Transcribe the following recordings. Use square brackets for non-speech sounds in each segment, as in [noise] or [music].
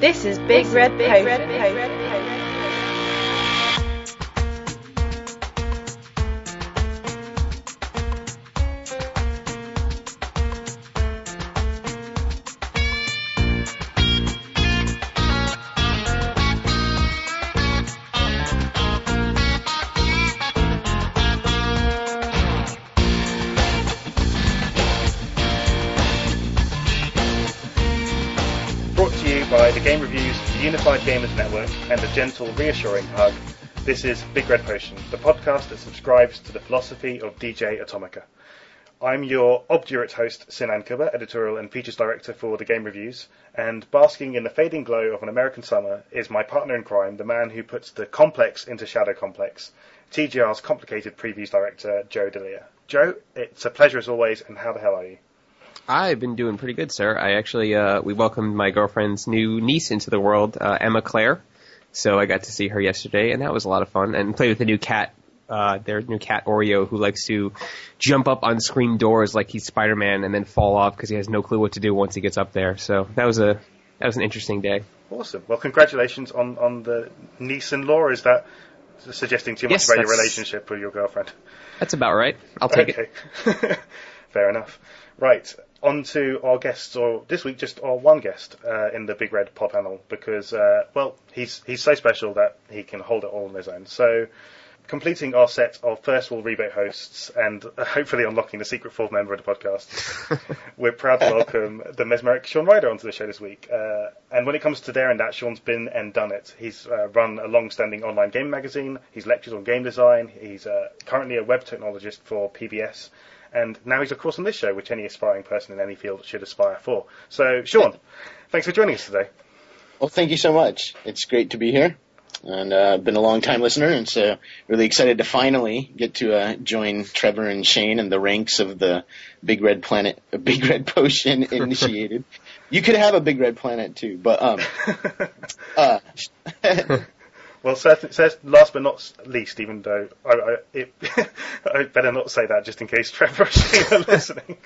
This is Big Red Potion. Network, and a gentle, reassuring hug. This is Big Red Potion, the podcast that subscribes to the philosophy of DJ Atomica. I'm your obdurate host, Sinan Kubba, editorial and features director for the Game Reviews, and basking in the fading glow of an American summer is my partner in crime, the man who puts the complex into shadow complex, TGR's complicated previews director, Joe DeLia. Joe, it's a pleasure as always, and how the hell are you? I've been doing pretty good, sir. I actually, uh, we welcomed my girlfriend's new niece into the world, uh, Emma Claire. So I got to see her yesterday, and that was a lot of fun. And played with the new cat, uh, their new cat Oreo, who likes to jump up on screen doors like he's Spider-Man and then fall off because he has no clue what to do once he gets up there. So that was a that was an interesting day. Awesome. Well, congratulations on, on the niece-in-law. Is that suggesting too much Yes, about your relationship with your girlfriend? That's about right. I'll take it. [laughs] Fair enough. Right. On to our guests, or this week just our one guest uh, in the Big Red Pod panel, because uh, well, he's he's so special that he can hold it all on his own. So, completing our set of First Wall Rebate hosts, and uh, hopefully unlocking the secret fourth member of the podcast, [laughs] we're proud to welcome the mesmeric Shawn Rider onto the show this week. Uh, and when it comes to there and that, Shawn's been and done it. He's uh, run a long-standing online game magazine. He's lectured on game design. He's uh, currently a web technologist for PBS. And now he's, of course, on this show, which any aspiring person in any field should aspire for. So, Shawn, [laughs] thanks for joining us today. Well, thank you so much. It's great to be here, and uh, I've been a long time listener, and so really excited to finally get to uh, join Trevor and Shane in the ranks of the Big Red Planet, uh, [laughs] Big Red Potion [laughs] initiated. you could have a Big Red Planet too, but um, uh, Well, certainly certain, cer- last but not least, even though I, I, it, [laughs] I better not say that just in case Trevor are [laughs] listening.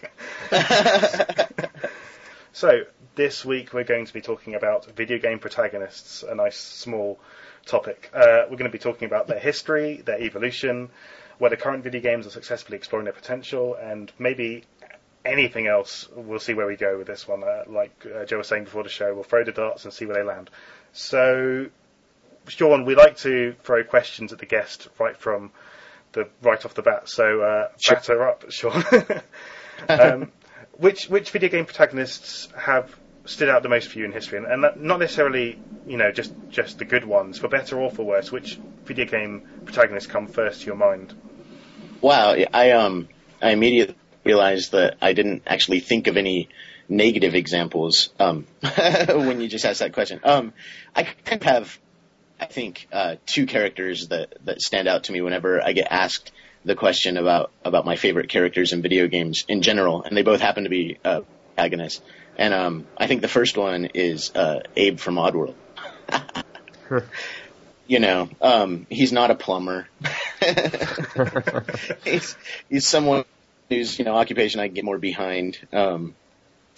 so, this week we're going to be talking about video game protagonists, a nice small topic. Uh, we're going to be talking about their history, their evolution, whether current video games are successfully exploring their potential, and maybe anything else. We'll see where we go with this one. Uh, like uh, Joe was saying before the show, we'll throw the darts and see where they land. So, Shawn, we like to throw questions at the guest right from the right off the bat. So, uh, Sure. batter up, Shawn. [laughs] um, which which video game protagonists have stood out the most for you in history, and, and that- not necessarily you know just just the good ones, for better or for worse. Which video game protagonists come first to your mind? wow, I um, I immediately realized that I didn't actually think of any negative examples um, [laughs] when you just asked that question. Um, I kind of have, I think, uh, two characters that that stand out to me whenever I get asked the question about about my favorite characters in video games in general, and they both happen to be uh, protagonists. And um, I think the first one is uh, Abe from Oddworld. you know, um, he's not a plumber. [laughs] he's he's someone whose you know occupation I can get more behind. Um,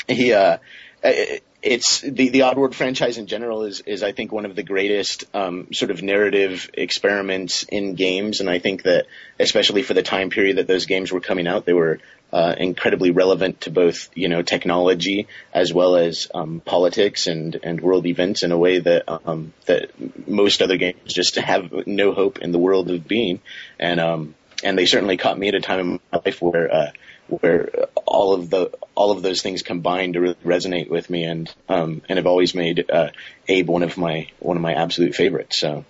he uh, it's the the Oddworld franchise in general is is I think one of the greatest um, sort of narrative experiments in games, and I think that especially for the time period that those games were coming out, they were uh, incredibly relevant to both you know technology as well as um, politics and and world events in a way that um, that most other games just have no hope in the world of being, and um, and they certainly caught me at a time in my life where uh, where all of the all of those things combined to really resonate with me, and um, and have always made uh, Abe one of my one of my absolute favorites. So,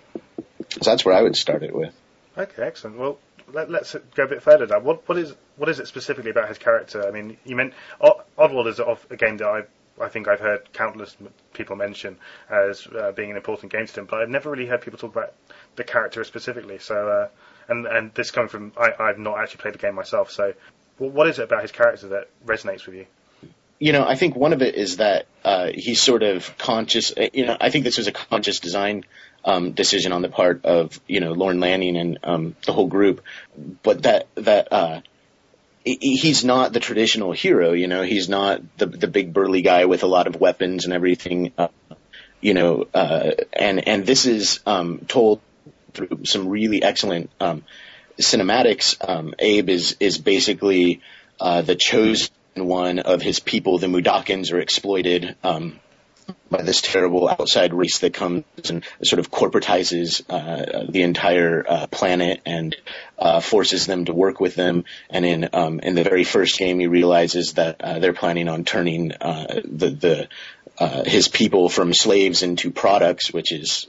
so that's where I would start it with. Okay, excellent. Well, let, us go a bit further. Now, what what is what is it specifically about his character? I mean, you meant Odd- Oddworld is a game that I I think I've heard countless people mention as uh, being an important game to them, but I've never really heard people talk about the character specifically. So, uh, and and this coming from I, I've not actually played the game myself. So, what is it about his character that resonates with you? you know, I think one of it is that uh, he's sort of conscious. uh, You know, I think this was a conscious design um, decision on the part of you know Lorne Lanning and um, the whole group, but that that uh, he's not the traditional hero. You know, he's not the the big burly guy with a lot of weapons and everything. Uh, you know, uh, and and this is um, told through some really excellent um, cinematics. Um, Abe is is basically uh, the chosen one of his people. The Mudokons are exploited um, by this terrible outside race that comes and sort of corporatizes uh, the entire uh, planet and uh, forces them to work with them. And in um, in the very first game, he realizes that uh, they're planning on turning uh, the the uh, his people from slaves into products, which is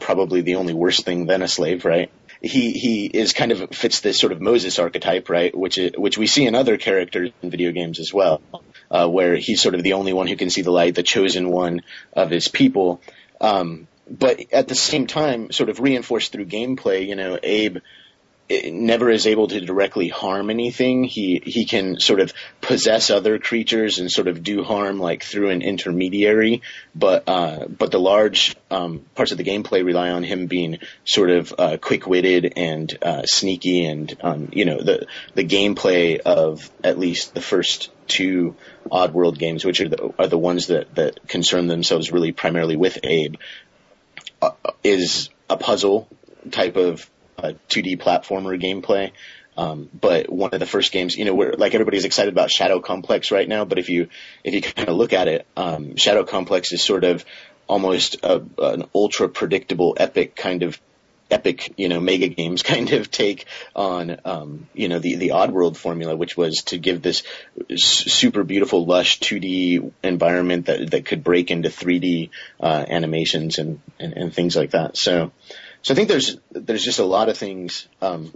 probably the only worse thing than a slave, right? He he is kind of fits this sort of Moses archetype, right? Which is, which we see in other characters in video games as well, uh, where he's sort of the only one who can see the light, the chosen one of his people. Um, but at the same time, sort of reinforced through gameplay, you know, Abe never is able to directly harm anything. He he can sort of possess other creatures and sort of do harm like through an intermediary. But uh, but the large um, parts of the gameplay rely on him being sort of uh, quick witted and uh, sneaky. And um, you know the the gameplay of at least the first two Oddworld games, which are the, are the ones that that concern themselves really primarily with Abe, uh, is a puzzle type of a 2D platformer gameplay. Um, but one of the first games, you know, where like everybody's excited about Shadow Complex right now, but if you if you kind of look at it, um, Shadow Complex is sort of almost a, an ultra predictable epic kind of epic, you know, mega games [laughs] kind of take on, um, you know, the, the Oddworld formula, which was to give this super beautiful, lush 2D environment that, that could break into 3D, uh, animations and, and, and things like that. So, so I think there's there's just a lot of things um,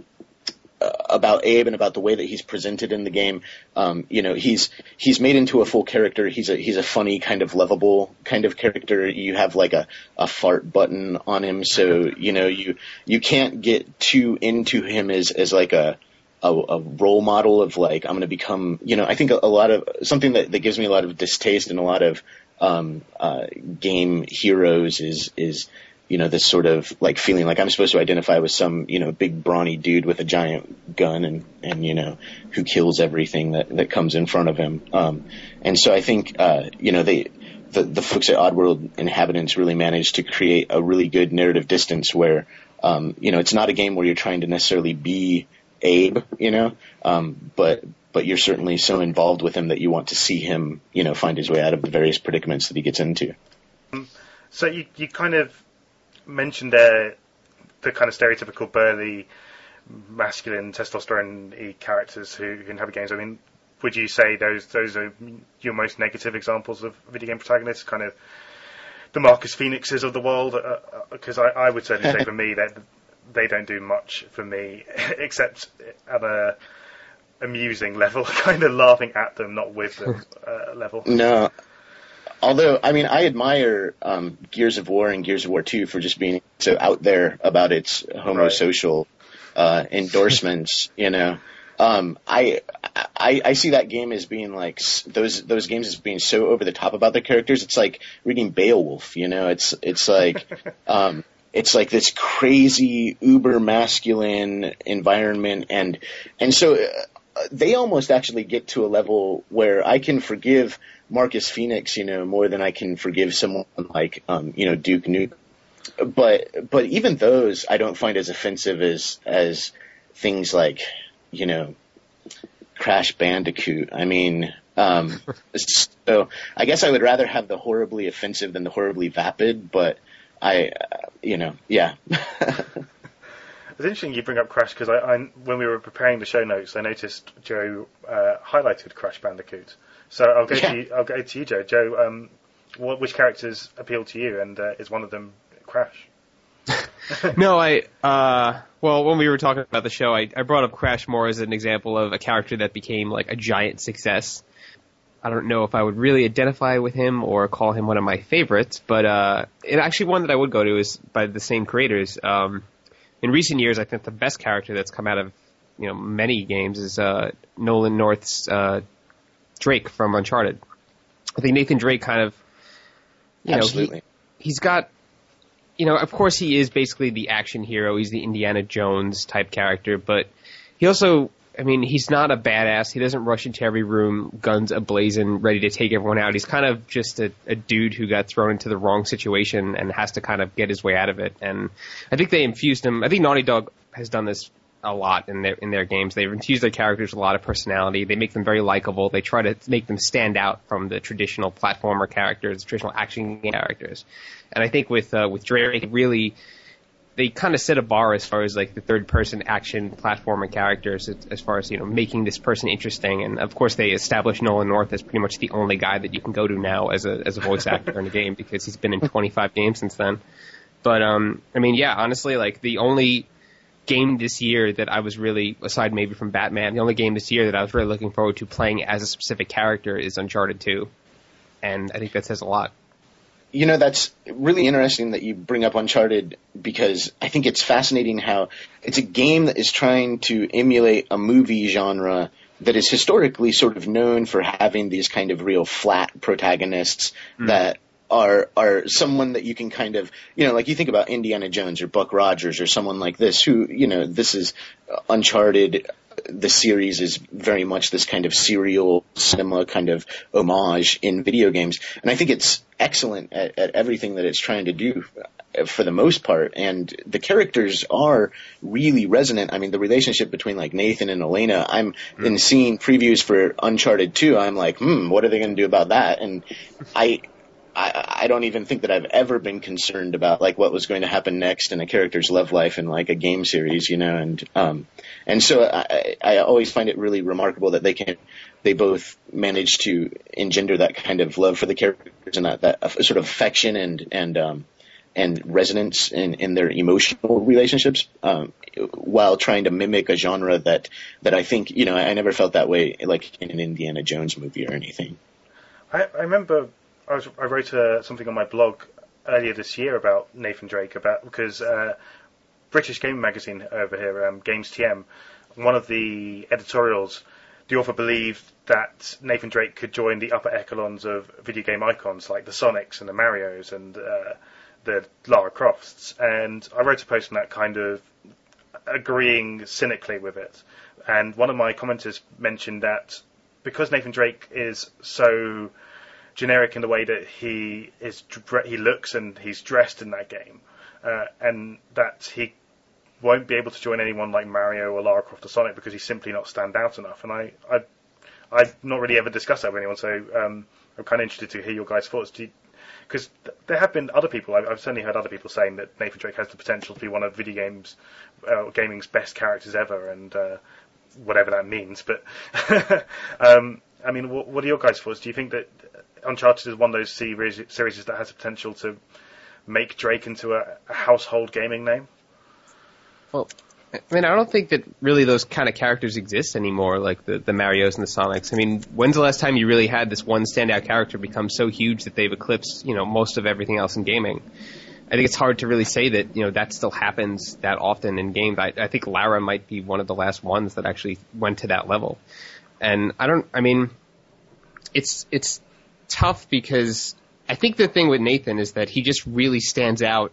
uh, about Abe and about the way that he's presented in the game. Um, you know, he's he's made into a full character. He's a he's a funny kind of lovable kind of character. You have like a a fart button on him, so you know you you can't get too into him as as like a a, a role model of like I'm going to become. You know, I think a, a lot of something that that gives me a lot of distaste and a lot of um, uh, game heroes is is you know, this sort of like feeling like I'm supposed to identify with some, you know, big brawny dude with a giant gun and, and, you know, who kills everything that, that comes in front of him. Um, and so I think, uh, you know, they, the, the folks at Oddworld Inhabitants really managed to create a really good narrative distance where, um, you know, it's not a game where you're trying to necessarily be Abe, you know, um, but, but you're certainly so involved with him that you want to see him, you know, find his way out of the various predicaments that he gets into. So you, you kind of mentioned there the kind of stereotypical burly, masculine, testosterone characters who, who inhabit games. I mean, would you say those those are your most negative examples of video game protagonists? Kind of the Marcus Phoenixes of the world? Because uh, uh I, I would certainly say [laughs] for me that they don't do much for me [laughs] except at a amusing level, [laughs] kind of laughing at them, not with them uh, level. No, Although, I mean, I admire um, Gears of War and Gears of War 2 for just being so out there about its homosocial uh, endorsements. [laughs] you know, um, I, I I see that game as being like those those games as being so over the top about the characters. It's like reading Beowulf. You know, it's it's like. [laughs] Um, it's like this crazy uber masculine environment and and so uh, they almost actually get to a level where I can forgive Marcus Phoenix, you know, more than I can forgive someone like, um, you know, Duke Nukem. But, but even those I don't find as offensive as, as things like, you know, Crash Bandicoot. I mean, um, so I guess I would rather have the horribly offensive than the horribly vapid, but I, uh, you know, yeah. [laughs] It's interesting you bring up Crash because I, I, when we were preparing the show notes, I noticed Joe uh, highlighted Crash Bandicoot. So I'll go yeah. to you, I'll go to you, Joe. Joe, um, what, which characters appeal to you, and uh, is one of them Crash? [laughs] no, I. Uh, well, when we were talking about the show, I, I brought up Crash more as an example of a character that became like a giant success. I don't know if I would really identify with him or call him one of my favorites, but uh, it actually one that I would go to is by the same creators. Um, in recent years, I think the best character that's come out of you know many games is uh, Nolan North's uh, Drake from Uncharted. I think Nathan Drake kind of, you Absolutely. know, he, he's got, you know, of course he is basically the action hero. He's the Indiana Jones type character, but he also I mean, he's not a badass. He doesn't rush into every room, guns ablazing, ready to take everyone out. He's kind of just a, a dude who got thrown into the wrong situation and has to kind of get his way out of it. And I think they infused him. I think Naughty Dog has done this a lot in their in their games. They've infused their characters with a lot of personality. They make them very likable. They try to make them stand out from the traditional platformer characters, traditional action game characters. And I think with uh, with Drake, really they kind of set a bar as far as like the third person action platformer characters as, as far as you know making this person interesting and of course they established Nolan North as pretty much the only guy that you can go to now as a as a voice actor in a game because he's been in 25 games since then but um I mean yeah honestly like the only game this year that I was really aside maybe from Batman the only game this year that I was really looking forward to playing as a specific character is Uncharted 2 and I think that says a lot you know, that's really interesting that you bring up Uncharted because I think it's fascinating how it's a game that is trying to emulate a movie genre that is historically sort of known for having these kind of real flat protagonists mm. that are are someone that you can kind of you know like you think about Indiana Jones or Buck Rogers or someone like this who you know this is Uncharted the series is very much this kind of serial cinema kind of homage in video games, and I think it's excellent at, at everything that it's trying to do for the most part. And the characters are really resonant. I mean, the relationship between like Nathan and Elena, I'm mm. in seeing previews for Uncharted 2, I'm like, hmm, what are they going to do about that? And I, I, I don't even think that I've ever been concerned about like what was going to happen next in a character's love life in like a game series, you know, and um, and so I, I always find it really remarkable that they can they both manage to engender that kind of love for the characters and that, that sort of affection and and um, and resonance in, in their emotional relationships, um, while trying to mimic a genre that that I think you know I never felt that way like in an Indiana Jones movie or anything. I, I remember I, was, I wrote uh, something on my blog earlier this year about Nathan Drake about because uh, British Gaming Magazine over here, um, Games TM, one of the editorials, the author believed that Nathan Drake could join the upper echelons of video game icons like the Sonics and the Mario's and uh, the Lara Crofts. And I wrote a post on that kind of agreeing cynically with it. And one of my commenters mentioned that because Nathan Drake is so generic in the way that he is he looks and he's dressed in that game, uh, and that he won't be able to join anyone like Mario or Lara Croft or Sonic because he's simply not stand out enough. And I, I I've not really ever discussed that with anyone, so um, I'm kind of interested to hear your guys' thoughts. Because th- there have been other people, I've, I've, certainly heard other people saying that Nathan Drake has the potential to be one of video games, uh, gaming's best characters ever, and uh, whatever that means. But [laughs] um, I mean, what, what, are your guys' thoughts? Do you think that Uncharted is one of those series, series that has the potential to make Drake into a, a household gaming name? Well, I mean, I don't think that really those kind of characters exist anymore, like the, the Marios and the Sonics. I mean, when's the last time you really had this one standout character become so huge that they've eclipsed, you know, most of everything else in gaming? I think it's hard to really say that, you know, that still happens that often in games. I, I think Lara might be one of the last ones that actually went to that level. And I don't, I mean, it's, it's tough because I think the thing with Nathan is that he just really stands out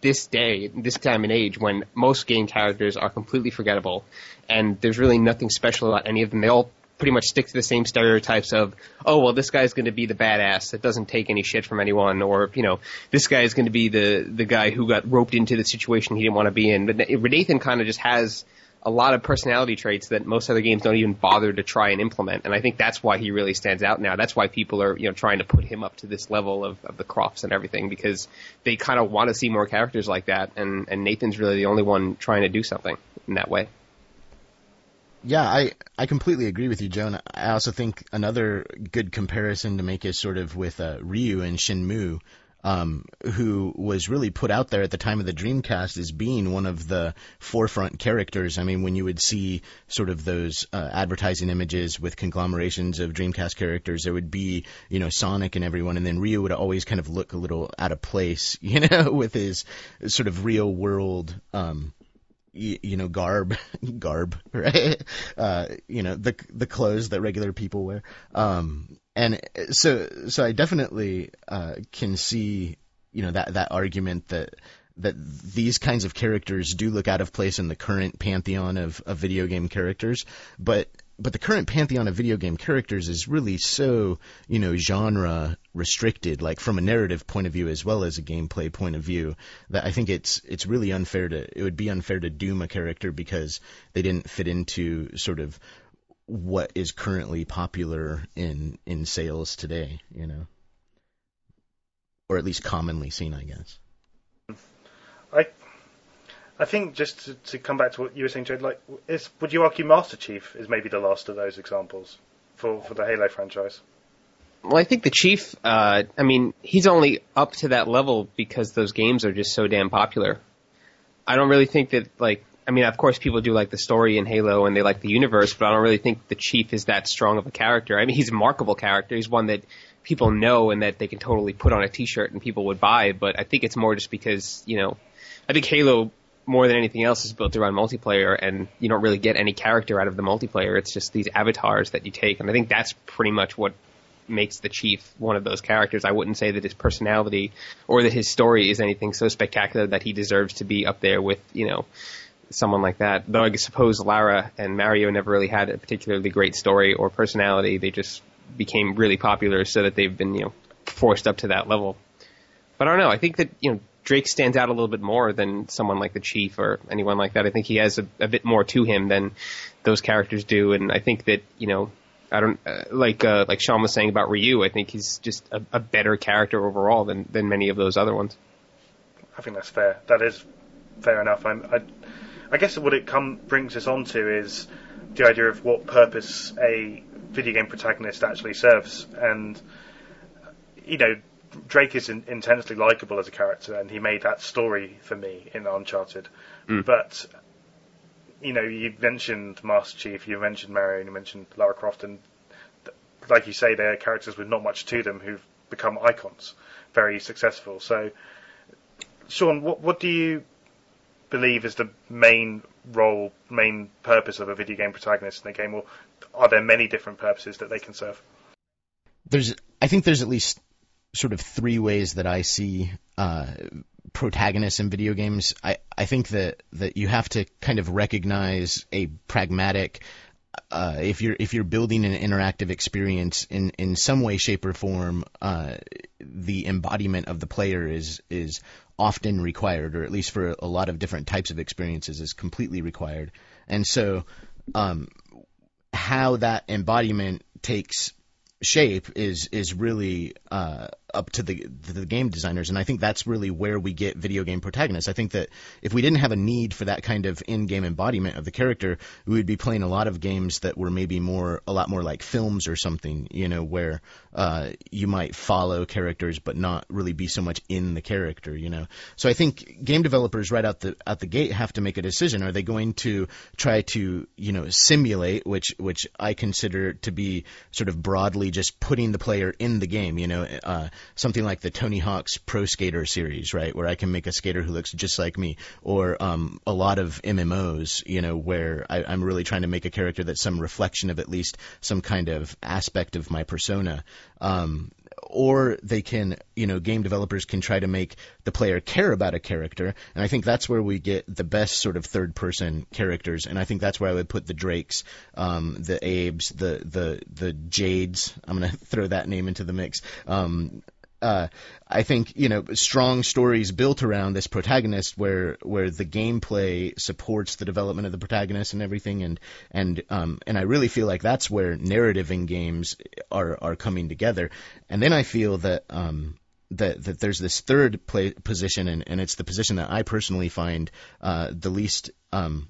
this day, this time and age, when most game characters are completely forgettable, and there's really nothing special about any of them. They all pretty much stick to the same stereotypes of, oh well, this guy's going to be the badass that doesn't take any shit from anyone, or you know, this guy is going to be the the guy who got roped into the situation he didn't want to be in. But Nathan kind of just has a lot of personality traits that most other games don't even bother to try and implement. And I think that's why he really stands out now. That's why people are, you know, trying to put him up to this level of, of the Crofts and everything because they kind of want to see more characters like that. And, and Nathan's really the only one trying to do something in that way. Yeah, I, I completely agree with you, Joan. I also think another good comparison to make is sort of with uh, Ryu and Shenmue um, who was really put out there at the time of the Dreamcast as being one of the forefront characters. I mean, when you would see sort of those uh, advertising images with conglomerations of Dreamcast characters, there would be, you know, Sonic and everyone, and then Ryu would always kind of look a little out of place, [laughs] you know, with his sort of real world, um, you, know garb [laughs] garb [laughs] right uh you know the the clothes that regular people wear um and so so I definitely uh, can see you know that that argument that that these kinds of characters do look out of place in the current pantheon of, of video game characters, but but the current pantheon of video game characters is really so you know genre restricted like from a narrative point of view as well as a gameplay point of view that I think it's it's really unfair to it would be unfair to doom a character because they didn't fit into sort of what is currently popular in in sales today you know or at least commonly seen I guess I I think just to, to come back to what you were saying, Jade, like, is, would you argue Master Chief is maybe the last of those examples for, for the Halo franchise? Well, I think the Chief, uh, I mean, he's only up to that level because those games are just so damn popular. I don't really think that, like, I mean, of course people do like the story in Halo and they like the universe, but I don't really think the Chief is that strong of a character. I mean, he's a markable character. He's one that people know and that they can totally put on a t-shirt and people would buy, but I think it's more just because, you know, I think Halo more than anything else is built around multiplayer and you don't really get any character out of the multiplayer. It's just these avatars that you take. And I think that's pretty much what makes the chief one of those characters. I wouldn't say that his personality or that his story is anything so spectacular that he deserves to be up there with, you know, someone like that. Though I suppose Lara and Mario never really had a particularly great story or personality. They just became really popular so that they've been, you know, forced up to that level. But I don't know. I think that, you know, Drake stands out a little bit more than someone like the Chief or anyone like that. I think he has a, a bit more to him than those characters do, and I think that you know, I don't uh, like uh, like Shawn was saying about Ryu. I think he's just a, a better character overall than than many of those other ones. I think that's fair. That is fair enough. I'm, I, I guess what it come brings us on to is the idea of what purpose a video game protagonist actually serves, and you know, Drake is in, intensely likable as a character, and he made that story for me in Uncharted. Mm. But you know, you mentioned Master Chief, you mentioned Mario, and you mentioned Lara Croft, and th- like you say, they're characters with not much to them who've become icons, very successful. So, Shawn, what what do you believe is the main role, main purpose of a video game protagonist in the game, or are there many different purposes that they can serve? There's, I think there's at least sort of three ways that I see uh, protagonists in video games. I, I think that, that you have to kind of recognize a pragmatic uh, if you're if you're building an interactive experience in, in some way, shape, or form, uh, the embodiment of the player is is often required, or at least for a lot of different types of experiences, is completely required. And so, um, how that embodiment takes shape is is really uh, up to the the game designers, and I think that's really where we get video game protagonists. I think that if we didn't have a need for that kind of in-game embodiment of the character, we would be playing a lot of games that were maybe more a lot more like films or something, you know, where uh, you might follow characters but not really be so much in the character, you know. So I think game developers right out the out the gate have to make a decision: are they going to try to you know simulate, which which I consider to be sort of broadly just putting the player in the game, you know. Uh, something like the Tony Hawk's Pro Skater series, right, where I can make a skater who looks just like me, or um, a lot of MMOs, you know, where I, I'm really trying to make a character that's some reflection of at least some kind of aspect of my persona. Um, or they can, you know, game developers can try to make the player care about a character, and I think that's where we get the best sort of third-person characters, and I think that's where I would put the Drakes, um, the Abes, the the the Jades. I'm gonna [laughs] throw that name into the mix. Um, uh, I think you know strong stories built around this protagonist, where where the gameplay supports the development of the protagonist and everything, and and um, and I really feel like that's where narrative in games are are coming together, and then I feel that um, that that there's this third play, position, and, and it's the position that I personally find uh, the least um,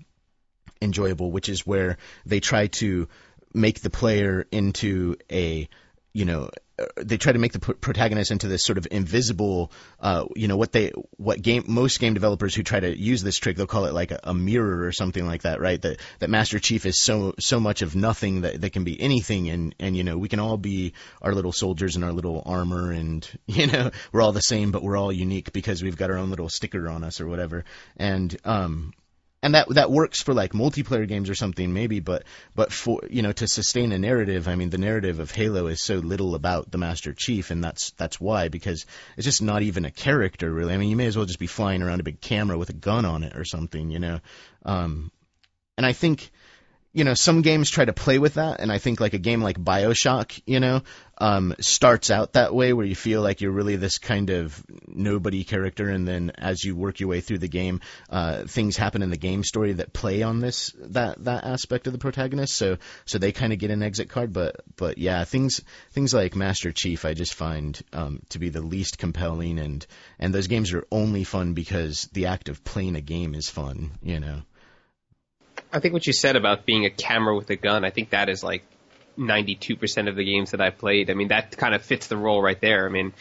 enjoyable, which is where they try to make the player into a you know they try to make the protagonist into this sort of invisible, uh, you know, what they, what game, most game developers who try to use this trick, they'll call it like a, a mirror or something like that, right? That, that Master Chief is so, so much of nothing that, that can be anything. And, and, you know, we can all be our little soldiers in our little armor and, [laughs] you know, we're all the same, but we're all unique because we've got our own little sticker on us or whatever. And, um, and that that works for like multiplayer games or something maybe but but for you know to sustain a narrative i mean the narrative of halo is so little about the master chief and that's that's why because it's just not even a character really. I mean you may as well just be flying around a big camera with a gun on it or something you know? Um and i think you know, some games try to play with that, and I think like a game like Bioshock, you know, um, starts out that way where you feel like you're really this kind of nobody character, and then as you work your way through the game, uh, things happen in the game story that play on this that that aspect of the protagonist. So so they kind of get an exit card, but but yeah, things things like Master Chief I just find um, to be the least compelling, and and those games are only fun because the act of playing a game is fun, you know. I think what you said about being a camera with a gun, I think that is like 92% of the games that I've played. I mean, that kind of fits the role right there. I mean,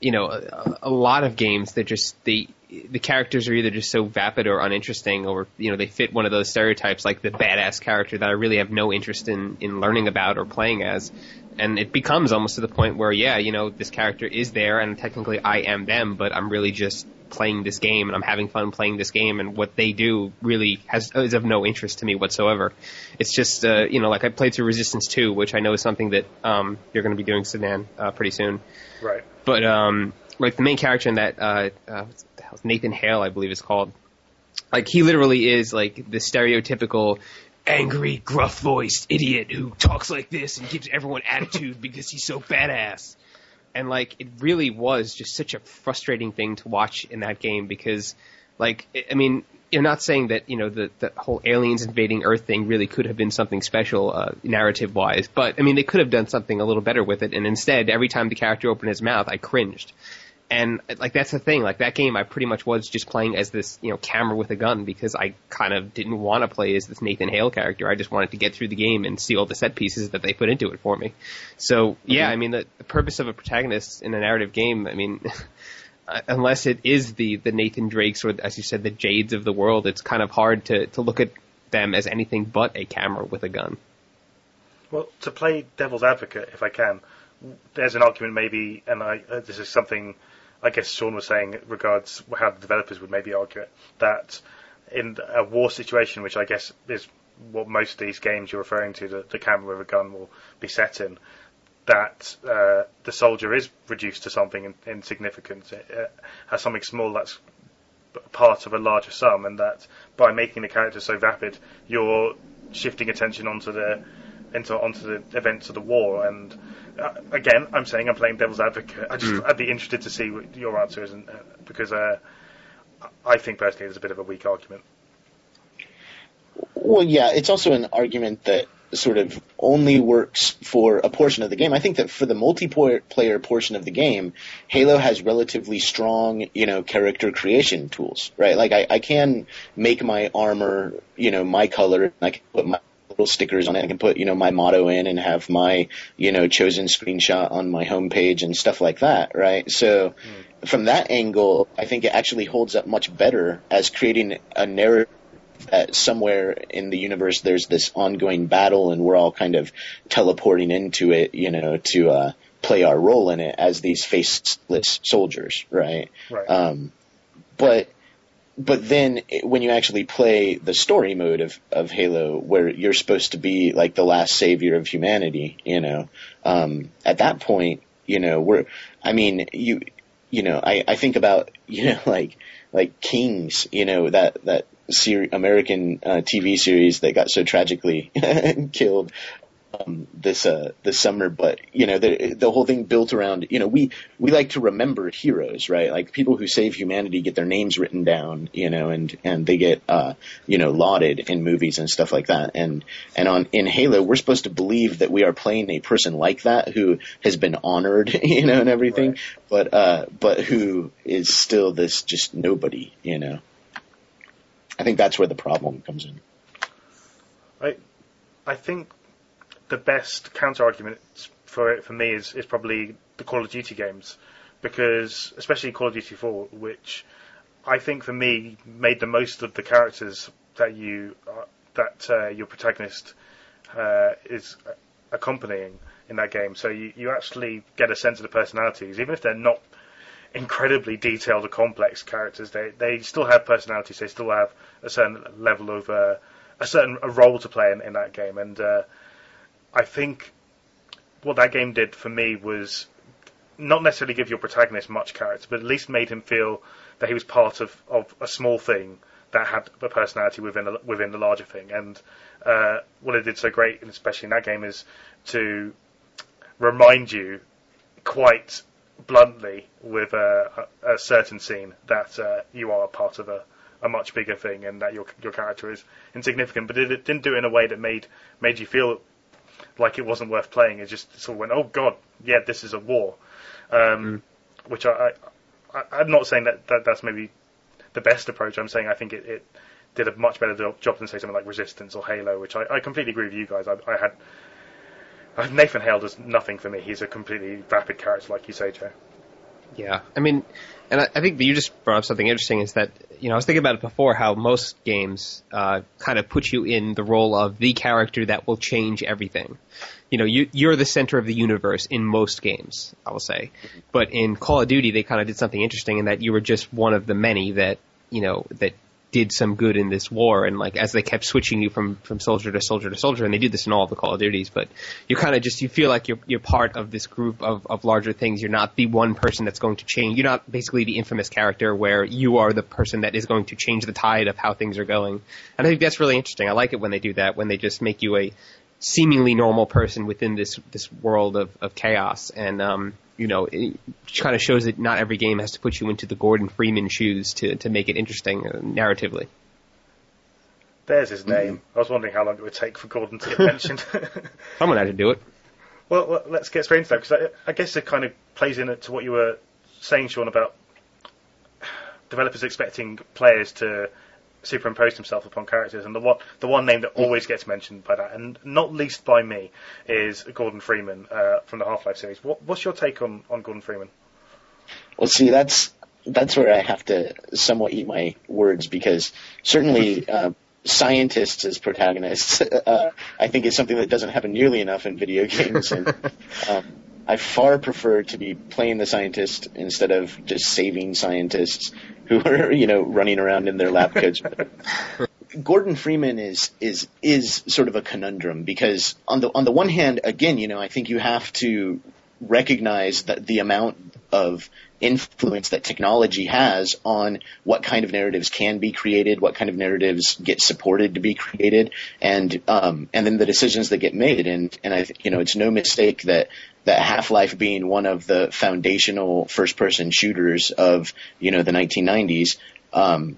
you know, a, a lot of games that just the the characters are either just so vapid or uninteresting, or you know, they fit one of those stereotypes like the badass character that I really have no interest in in learning about or playing as. And it becomes almost to the point where, yeah, you know, this character is there, and technically I am them, but I'm really just playing this game and I'm having fun playing this game and what they do really has is of no interest to me whatsoever. It's just uh, you know like I played through Resistance 2, which I know is something that um, you're going to be doing Sinan uh, pretty soon. Right. But um, like the main character in that uh, uh, Nathan Hale, I believe is called. Like he literally is like the stereotypical angry, gruff voiced idiot who talks like this and gives everyone attitude [laughs] because he's so badass and like it really was just such a frustrating thing to watch in that game because like I mean you're not saying that you know the the whole aliens invading Earth thing really could have been something special uh, narrative wise, but I mean they could have done something a little better with it. And instead, every time the character opened his mouth, I cringed. And like that's the thing, like that game, I pretty much was just playing as this, you know, camera with a gun because I kind of didn't want to play as this Nathan Hale character. I just wanted to get through the game and see all the set pieces that they put into it for me. So yeah, mm-hmm. I mean, the, the purpose of a protagonist in a narrative game, I mean, [laughs] unless it is the the Nathan Drakes or as you said, the Jades of the world, it's kind of hard to to look at them as anything but a camera with a gun. Well, to play devil's advocate, if I can, there's an argument maybe, and I, uh, this is something I guess Shawn was saying regards how the developers would maybe argue it, that in a war situation, which I guess is what most of these games you're referring to, the, the camera with a gun will be set in, that uh, the soldier is reduced to something insignificant, it has something small that's part of a larger sum, and that by making the character so vapid, you're shifting attention onto the into onto the events of the war. And uh, again, I'm saying I'm playing devil's advocate. I just mm. I'd be interested to see what your answer is, and, uh, because uh, I think personally there's a bit of a weak argument. Well, yeah, it's also an argument that sort of only works for a portion of the game. I think that for the multiplayer portion of the game, Halo has relatively strong, you know, character creation tools, right? Like I, I can make my armor, you know, my color, and I can put my little stickers on it. I can put, you know, my motto in and have my, you know, chosen screenshot on my homepage and stuff like that, right? So mm. from that angle, I think it actually holds up much better as creating a narrative that somewhere in the universe there's this ongoing battle and we're all kind of teleporting into it, you know, to, uh, play our role in it as these faceless soldiers, right? Right. Um, but but then when you actually play the story mode of, of Halo, where you're supposed to be like the last savior of humanity, you know, um, at that point, you know, we're, I mean, you, you know, I, I think about, [laughs] you know, like, like Kings, you know, that, that ser- American uh, TV series that got so tragically [laughs] killed um, this uh, this summer, but you know the the whole thing built around you know we we like to remember heroes, right? Like people who save humanity get their names written down, you know, and and they get uh, you know lauded in movies and stuff like that. And and on in Halo, we're supposed to believe that we are playing a person like that who has been honored, [laughs] you know, and everything, right. but uh, but who is still this just nobody, you know. I think that's where the problem comes in. I I think the best counter argument for it for me is, is probably the Call of Duty games because especially Call of Duty 4, which I think for me made the most of the characters that you uh, that uh, your protagonist uh, is accompanying in that game. So you, you actually get a sense of the personalities, even if they're not incredibly detailed or complex characters. They they still have personalities. They still have a certain level of uh, a certain a role to play in, in that game. And uh, I think what that game did for me was not necessarily give your protagonist much character, but at least made him feel that he was part of, of a small thing that had a personality within a, within the larger thing. And uh, what it did so great, and especially in that game, is to remind you quite bluntly with a, a, certain scene that uh, you are a part of a, a much bigger thing and that your your character is insignificant. But it, it didn't do it in a way that made made you feel like it wasn't worth playing. It just sort of went, oh god, yeah, this is a war. Um, Which I, I, I'm not saying that, that that's maybe the best approach. I'm saying I think it, it did a much better job, than say something like Resistance or Halo, which I, I completely agree with you guys. I, I had Nathan Hale does nothing for me. He's a completely vapid character, like you say, Joe. Yeah, I mean, and I, I think that you just brought up something interesting. Is that you know I was thinking about it before how most games uh, kind of put you in the role of the character that will change everything. You know, you you're the center of the universe in most games, I will say. But in Call of Duty, they kind of did something interesting in that you were just one of the many that you know that did some good in this war and like as they kept switching you from from soldier to soldier to soldier and they do this in all of the call of duties but you kind of just you feel like you're you're part of this group of of larger things. You're not the one person that's going to change you're not basically the infamous character where you are the person that is going to change the tide of how things are going. And i think that's really interesting. I like it when they do that when they just make you a seemingly normal person within this this world of of chaos. And um you know, it kind of shows that not every game has to put you into the Gordon Freeman shoes to, to make it interesting uh, narratively. There's his name. I was wondering how long it would take for Gordon to get mentioned. [laughs] Someone had to do it. well, let's get straight into that because I, I guess it kind of plays into what you were saying, Shawn, about developers expecting players to superimpose himself upon characters, and the one the one name that always gets mentioned by that, and not least by me, is Gordon Freeman uh, from the Half Life series. What, what's your take on, on Gordon Freeman? Well, see, that's that's where I have to somewhat eat my words because certainly [laughs] uh, scientists as protagonists, [laughs] uh, I think is something that doesn't happen nearly enough in video games, and [laughs] um, I far prefer to be playing the scientist instead of just saving scientists who are, you know, running around in their lab coats. Gordon Freeman is is is sort of a conundrum because on the on the one hand, again, you know, I think you have to recognize that the amount of influence that technology has on what kind of narratives can be created, what kind of narratives get supported to be created, and um, and then the decisions that get made. And and I you know it's no mistake that that Half-Life being one of the foundational first-person shooters of you know the 1990s. Um,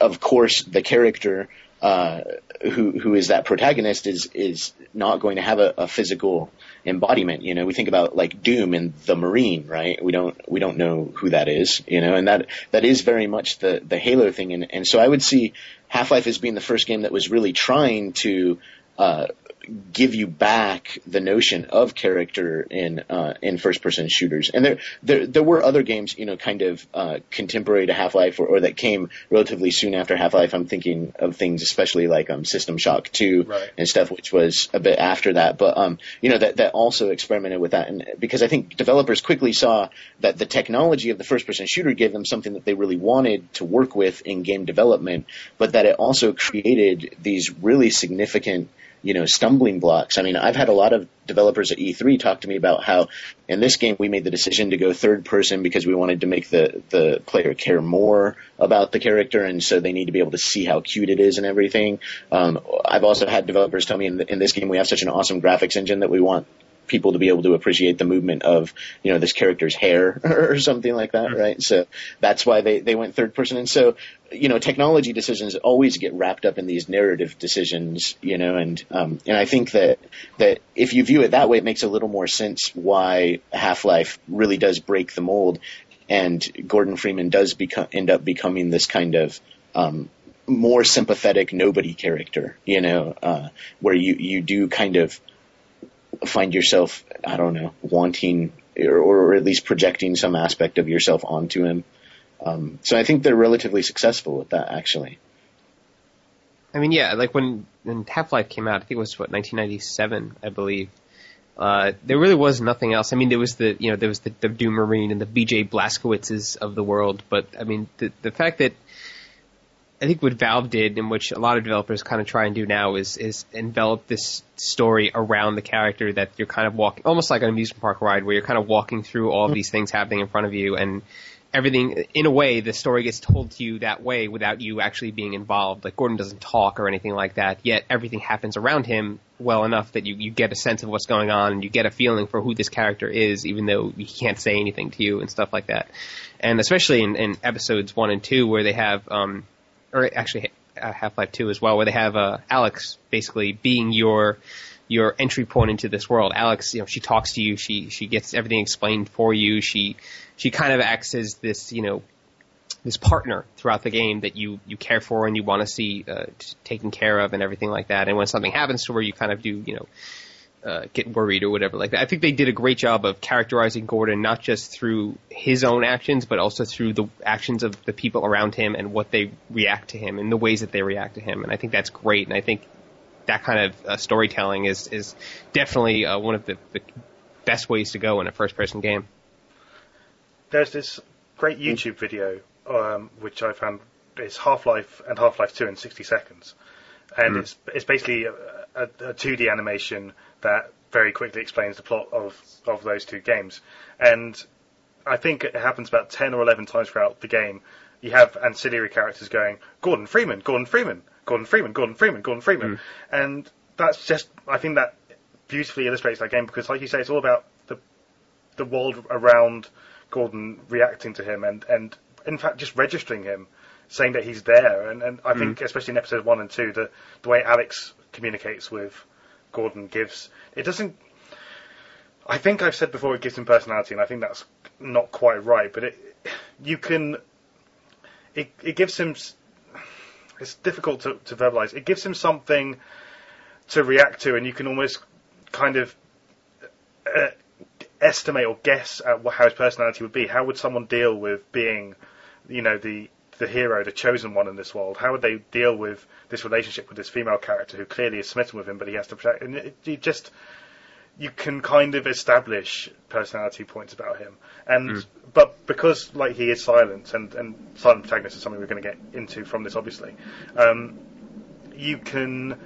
of course, the character uh, who who is that protagonist is is not going to have a, a physical embodiment. You know, we think about like Doom and the Marine, right? We don't we don't know who that is, you know, and that that is very much the the Halo thing. And and so I would see Half Life as being the first game that was really trying to uh, give you back the notion of character in uh, in first person shooters. And there, there there were other games, you know, kind of uh, contemporary to Half Life or, or, that came relatively soon after Half Life. I'm thinking of things especially like um, System Shock 2 right. and stuff, which was a bit after that. But um, you know that that also experimented with that, and because I think developers quickly saw that the technology of the first person shooter gave them something that they really wanted to work with in game development, but that it also created these really significant you know, stumbling blocks. I mean, I've had a lot of developers at E3 talk to me about how in this game we made the decision to go third person because we wanted to make the, the player care more about the character and so they need to be able to see how cute it is and everything. Um, I've also had developers tell me in, in this game we have such an awesome graphics engine that we want people to be able to appreciate the movement of you know this character's hair [laughs] or something like that, right? So that's why they they went third person. And so you know technology decisions always get wrapped up in these narrative decisions, you know, and um, and I think that that if you view it that way, it makes a little more sense why Half Life really does break the mold, and Gordon Freeman does become end up becoming this kind of um, more sympathetic nobody character, you know, uh, where you you do kind of find yourself, I don't know, wanting or, or at least projecting some aspect of yourself onto him. Um, so I think they're relatively successful with that, actually. I mean, yeah, like when when Half Life came out, I think it was what 1997, I believe. Uh, there really was nothing else. I mean, there was the you know there was the, the Doom Marine and the BJ Blazkowiczes of the world, but I mean the the fact that I think what Valve did, and which a lot of developers kind of try and do now, is is envelop this story around the character that you're kind of walking, almost like an amusement park ride, where you're kind of walking through all of these things happening in front of you, and everything, in a way, the story gets told to you that way without you actually being involved. Like Gordon doesn't talk or anything like that, yet everything happens around him well enough that you you get a sense of what's going on, and you get a feeling for who this character is, even though he can't say anything to you and stuff like that. And especially in, in episodes one and two, where they have um, or actually uh, Half-Life 2 as well, where they have uh, Alyx basically being your your entry point into this world. Alyx, you know, she talks to you, she she gets everything explained for you. She she kind of acts as this, you know, this partner throughout the game that you you care for and you want to see uh, taken care of and everything like that. And when something happens to her, you kind of do, you know, uh, get worried or whatever like that. I think they did a great job of characterizing Gordon not just through his own actions, but also through the actions of the people around him and what they react to him and the ways that they react to him. And I think that's great. And I think that kind of uh, storytelling is is definitely uh, one of the, the best ways to go in a first person game. There's this great YouTube video um, which I found is Half Life and Half Life 2 in 60 seconds, and Mm. it's it's basically a, a, a 2D animation that very quickly explains the plot of of those two games, and I think it happens about 10 or 11 times throughout the game. You have ancillary characters going, Gordon Freeman, Gordon Freeman, Gordon Freeman, Gordon Freeman, Gordon Freeman, mm. and that's just I think that beautifully illustrates that game because, like you say, it's all about the the world around Gordon reacting to him and, and in fact just registering him, saying that he's there. And, and I mm. think especially in episode one and two, the the way Alyx communicates with Gordon gives it doesn't. I think I've said before it gives him personality, and I think that's not quite right. But it you can it it gives him. It's difficult to, to verbalize. It gives him something to react to, and you can almost kind of uh, estimate or guess at wh- how his personality would be. How would someone deal with being, you know, the the hero, the chosen one in this world? How would they deal with this relationship with this female character who clearly is smitten with him, but he has to protect? And it, you just you can kind of establish personality points about him, and but because like he is silent, and and silent protagonist is something we're going to get into from this, obviously. Um, you can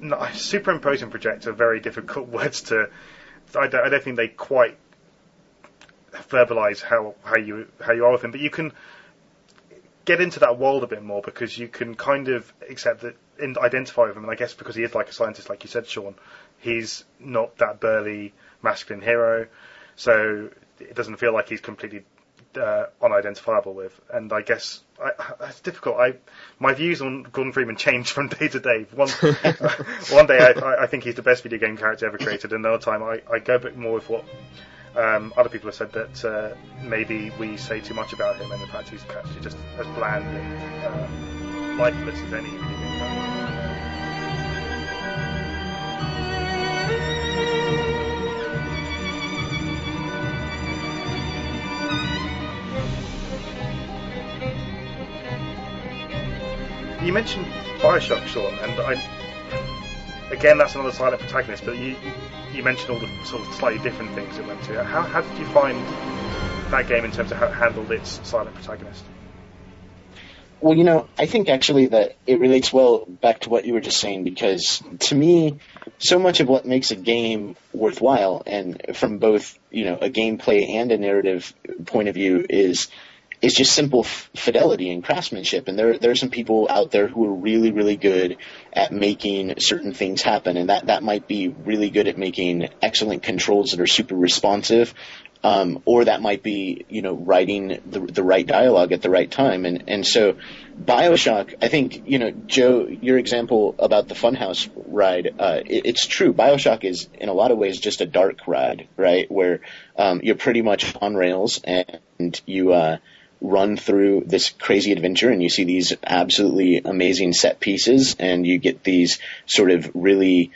no, superimpose and project are very difficult [laughs] words to. I don't, I don't think they quite verbalize how how you how you are with him, but you can get into that world a bit more because you can kind of accept that and identify with him. And I guess because he is like a scientist, like you said, Shawn, he's not that burly masculine hero, so it doesn't feel like he's completely uh, unidentifiable with. And I guess I, I- it's difficult. I my views on Gordon Freeman change [laughs] from day to day. One [laughs] one day I, I- think he's the best video game character ever created, and another time I, I go a bit more with what um, other people have said that uh, maybe we say too much about him, and in fact he's actually just as bland and uh, lifeless as any. You mentioned Bioshock, Shawn, and I again that's another silent protagonist. But you you mentioned all the sort of slightly different things it went to. How how did you find that game in terms of how it handled its silent protagonist? Well, you know, I think actually that it relates well back to what you were just saying because to me, so much of what makes a game worthwhile and from both, you know, a gameplay and a narrative point of view is is just simple f- fidelity and craftsmanship. And there there are some people out there who are really really good at making certain things happen, and that that might be really good at making excellent controls that are super responsive. Um, or that might be, you know, writing the the right dialogue at the right time, and and so Bioshock. I think, you know, Joe, your example about the Funhouse ride, uh, it, it's true. Bioshock is in a lot of ways just a dark ride, right? Where um, you're pretty much on rails and you uh, run through this crazy adventure and you see these absolutely amazing set pieces and you get these sort of really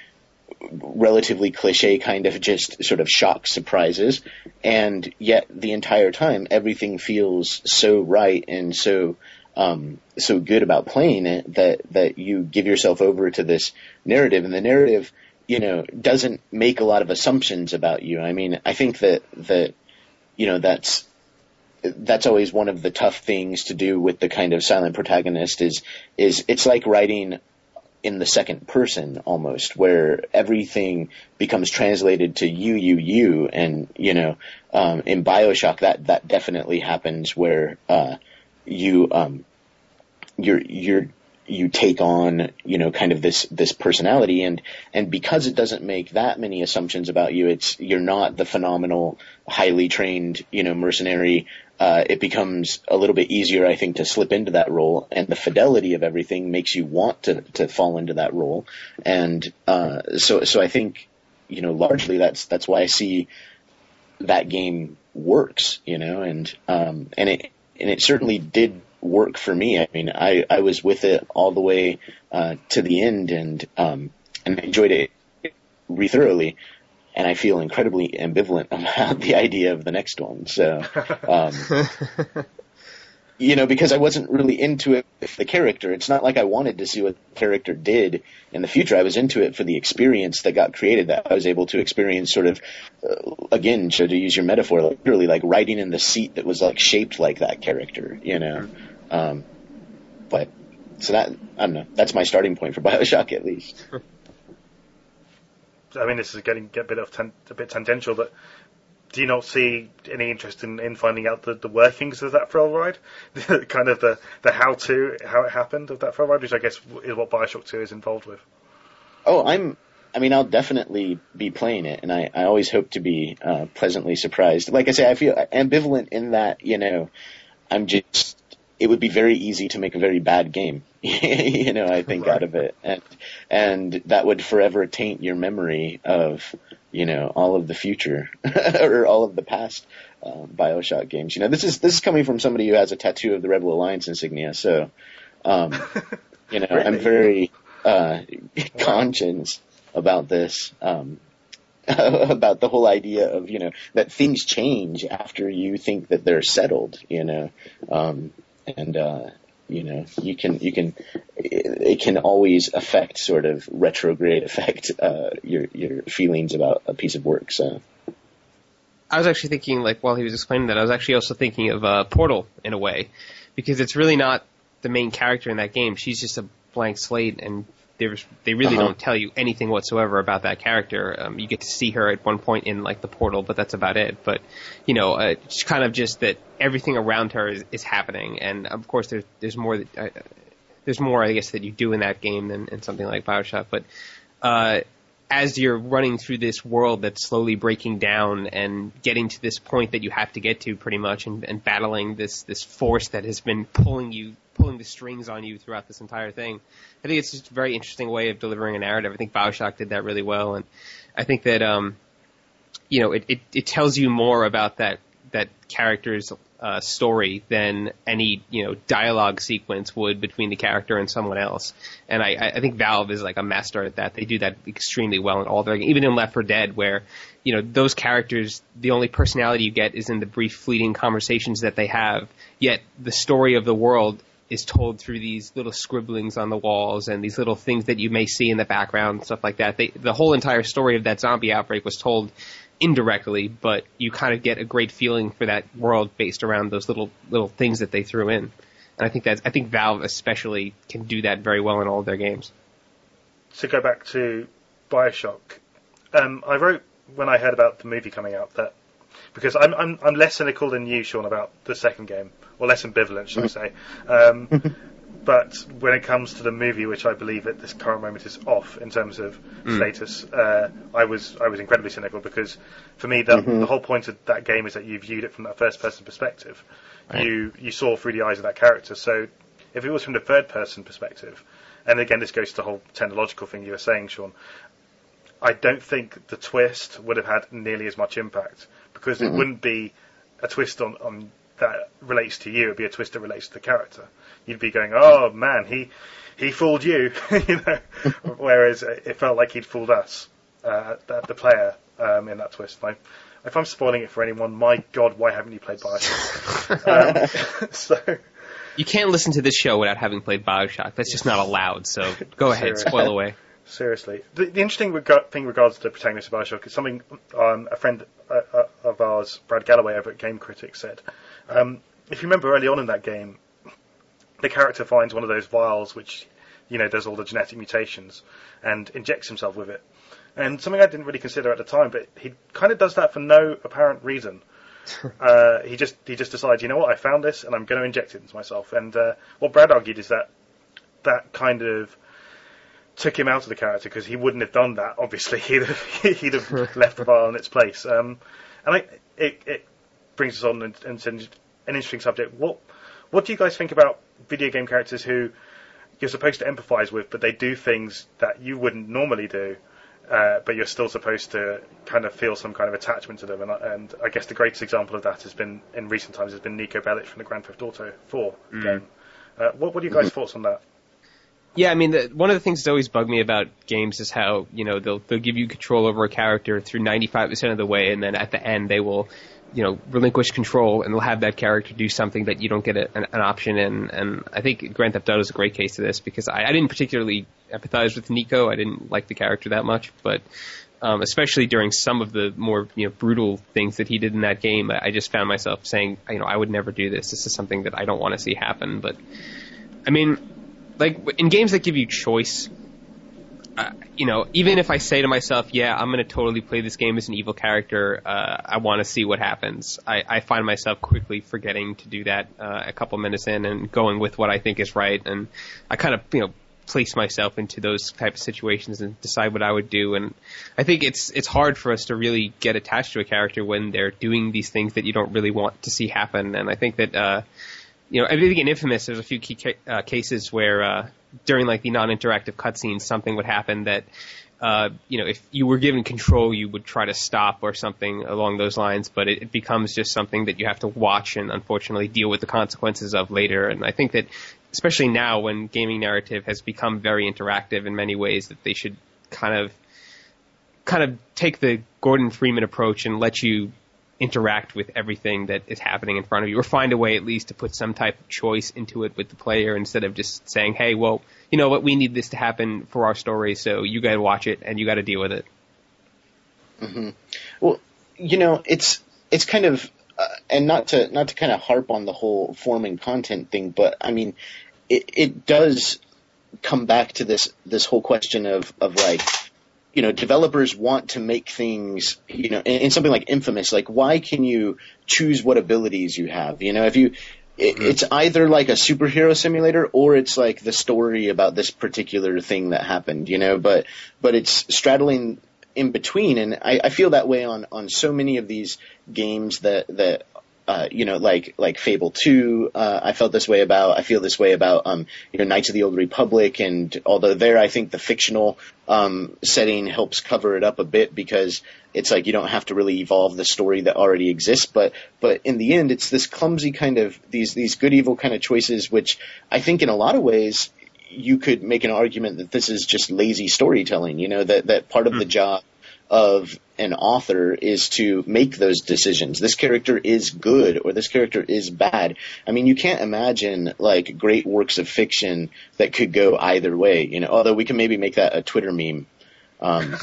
relatively cliche kind of just sort of shock surprises and yet the entire time everything feels so right and so um, so good about playing it that that you give yourself over to this narrative and the narrative you know, doesn't make a lot of assumptions about you. I mean, I think that that you know that's that's always one of the tough things to do with the kind of silent protagonist is is it's like writing in the second person almost where everything becomes translated to you you you. And you know um, in bioshock that that definitely happens where uh, you um, you're you're you take on you know kind of this this personality. And and because it doesn't make that many assumptions about you it's you're not the phenomenal highly trained you know mercenary. Uh, it becomes a little bit easier, I think, to slip into that role, and the fidelity of everything makes you want to to fall into that role, and uh, so so I think, you know, largely that's that's why I see that game works, you know, and um, and it and it certainly did work for me. I mean, I I was with it all the way uh, to the end, and um, and I enjoyed it re thoroughly and I feel incredibly ambivalent [laughs] about the idea of the next one. So, um, [laughs] you know, because I wasn't really into it for the character. It's not like I wanted to see what the character did in the future. I was into it for the experience that got created. That I was able to experience, sort of, uh, again, so to use your metaphor, like, literally like riding in the seat that was like shaped like that character. You know, um, but so that I don't know. That's my starting point for [laughs] Bioshock, at least. I mean, this is getting get a bit of ten, a bit tangential, but do you not see any interest in, in finding out the, the workings of that thrill ride, [laughs] kind of the the how to how it happened of that thrill ride, which I guess is what Bioshock Two is involved with. Oh, I'm. I mean, I'll definitely be playing it, and I, I always hope to be uh, pleasantly surprised. Like I say, I feel ambivalent in that you know, I'm just. It would be very easy to make a very bad game, [laughs] you know. I think right. out of it, and and that would forever taint your memory of you know all of the future [laughs] or all of the past uh, Bioshock games. You know, this is this is coming from somebody who has a tattoo of the Rebel Alliance insignia, so um, [laughs] you know really? I'm very uh, conscious about this. Um, about the whole idea of you know that things change after you think that they're settled, you know, um, and uh, you know you can you can it can always affect sort of retrograde affect uh, your your feelings about a piece of work so. I was actually thinking like while he was explaining that I was actually also thinking of uh, Portal in a way because it's really not the main character in that game. She's just a blank slate and there's they really uh-huh. don't tell you anything whatsoever about that character. Um, you get to see her at one point in like the portal, but that's about it. But you know, uh, it's kind of just that everything around her is, is happening, and of course there's there's more that, uh, there's more I guess that you do in that game than in something like Bioshock. But uh, as you're running through this world that's slowly breaking down and getting to this point that you have to get to pretty much, and, and battling this this force that has been pulling you pulling the strings on you throughout this entire thing. I think it's just a very interesting way of delivering a narrative. I think Bioshock did that really well, and I think that um, you know it, it, it tells you more about that that character's uh, story than any you know dialogue sequence would between the character and someone else. And I, I think Valve is like a master at that. They do that extremely well in all their even in Left 4 Dead, where you know those characters, the only personality you get is in the brief, fleeting conversations that they have. Yet the story of the world is told through these little scribblings on the walls and these little things that you may see in the background, stuff like that. They, the whole entire story of that zombie outbreak was told indirectly, but you kind of get a great feeling for that world based around those little little things that they threw in. And I think that I think Valve especially can do that very well in all of their games. To go back to Bioshock, um, I wrote when I heard about the movie coming out that because I'm I'm I'm less cynical than you, Shawn, about the second game, or less ambivalent, should I say. Um, [laughs] but when it comes to the movie, which I believe at this current moment is off in terms of mm. status, uh, I was I was incredibly cynical because for me the, mm-hmm. the whole point of that game is that you viewed it from that first person perspective. Right. You you saw through the eyes of that character. So if it was from the third person perspective, and again this goes to the whole technological thing you were saying, Shawn. I don't think the twist would have had nearly as much impact because mm-hmm. it wouldn't be a twist on, on that relates to you. It'd be a twist that relates to the character. You'd be going, "Oh man, he he fooled you," [laughs] you know. [laughs] Whereas it felt like he'd fooled us, uh, the, the player, um, in that twist. I, if I'm spoiling it for anyone, my God, why haven't you played Bioshock? [laughs] um, so. You can't listen to this show without having played Bioshock. That's just not allowed. So go ahead, spoil away. Seriously, the, the interesting reg- thing regards to the protagonist of Bioshock is something um, a friend uh, uh, of ours, Brad Gallaway over at Game Critics, said. Um, if you remember early on in that game, the character finds one of those vials which, you know, does all the genetic mutations and injects himself with it. And something I didn't really consider at the time, but he kind of does that for no apparent reason. [laughs] uh, he just he just decides, you know what, I found this and I'm going to inject it into myself. And uh, what Brad argued is that that kind of took him out of the character because he wouldn't have done that. Obviously, [laughs] he'd have, [laughs] he'd have left the vial in its place. Um, and I, it, it brings us on into an interesting subject. What what do you guys think about video game characters who you're supposed to empathise with, but they do things that you wouldn't normally do? Uh, but you're still supposed to kind of feel some kind of attachment to them, and, and, I guess the greatest example of that has been in recent times has been Niko Bellic from the Grand Theft Auto 4 mm. game. Uh, what, what are you guys' thoughts on that? Yeah, I mean, the, one of the things that's always bugged me about games is how you know they'll they'll give you control over a character through 95% of the way, and then at the end they will, you know, relinquish control and they'll have that character do something that you don't get a, an, an, option in. And I think Grand Theft Auto is a great case of this because I, I didn't particularly empathize with Niko. I didn't like the character that much, but um, especially during some of the more you know brutal things that he did in that game, I just found myself saying, you know, I would never do this. This is something that I don't want to see happen. But I mean like in games that give you choice, uh, you know, even if I say to myself, "Yeah, I'm going to totally play this game as an evil character," uh, I want to see what happens. I, I find myself quickly forgetting to do that uh, a couple minutes in and going with what I think is right, and I kind of you know place myself into those type of situations and decide what I would do. And I think it's it's hard for us to really get attached to a character when they're doing these things that you don't really want to see happen. And I think that uh, you know, I think in Infamous, there's a few key ca- uh, cases where uh, during like the non-interactive cutscenes, something would happen that, uh, you know, if you were given control, you would try to stop or something along those lines. But it, it becomes just something that you have to watch and unfortunately deal with the consequences of later. And I think that, especially now when gaming narrative has become very interactive in many ways, that they should kind of kind of take the Gordon Freeman approach and let you interact with everything that is happening in front of you, or find a way at least to put some type of choice into it with the player instead of just saying, "Hey, well, you know what? We need this to happen for our story, so you got to watch it and you got to deal with it." Mm-hmm. Well, you know, it's it's kind of, uh, and not to not to kind of harp on the whole forming content thing, but I mean, it it does come back to this this whole question of of like you know, developers want to make things, you know, in, in, something like Infamous, like why can you choose what abilities you have? You know, if you, it, mm-hmm. it's either like a superhero simulator or it's like the story about this particular thing that happened, you know, but, but it's straddling in between. And I, I feel that way on, on so many of these games that, that uh, you know, like like Fable Two, uh, I felt this way about. I feel this way about, um, you know, Knights of the Old Republic, and although there, I think the fictional um, setting helps cover it up a bit because it's like you don't have to really evolve the story that already exists. But but in the end, it's this clumsy kind of these these good evil kind of choices, which I think in a lot of ways you could make an argument that this is just lazy storytelling. You know that that part of the job of an author is to make those decisions. This character is good or this character is bad. I mean, you can't imagine like great works of fiction that could go either way, you know, although we can maybe make that a Twitter meme. Um, [laughs]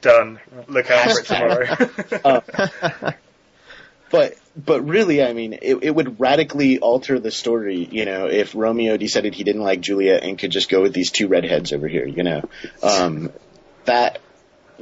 Done. Look out for it tomorrow. uh, [laughs] but but really, I mean, it, it would radically alter the story, you know, if Romeo decided he didn't like Juliet and could just go with these two redheads over here, you know. Um, that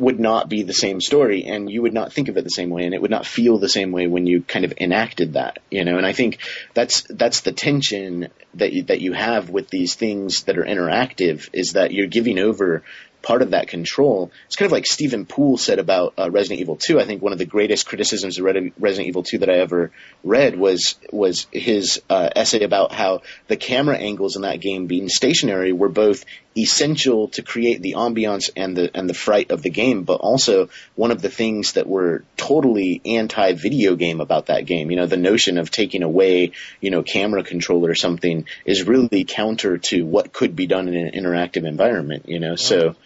would not be the same story and you would not think of it the same way and it would not feel the same way when you kind of enacted that you know and i think that's that's the tension that you, that you have with these things that are interactive is that you're giving over part of that control. It's kind of like Steven Poole said about uh, Resident Evil 2. I think one of the greatest criticisms of Resident Evil 2 that I ever read was was his uh, essay about how the camera angles in that game being stationary were both essential to create the ambiance and the and the fright of the game, but also one of the things that were totally anti video game about that game. You know, the notion of taking away, you know, camera control or something is really counter to what could be done in an interactive environment, you know. So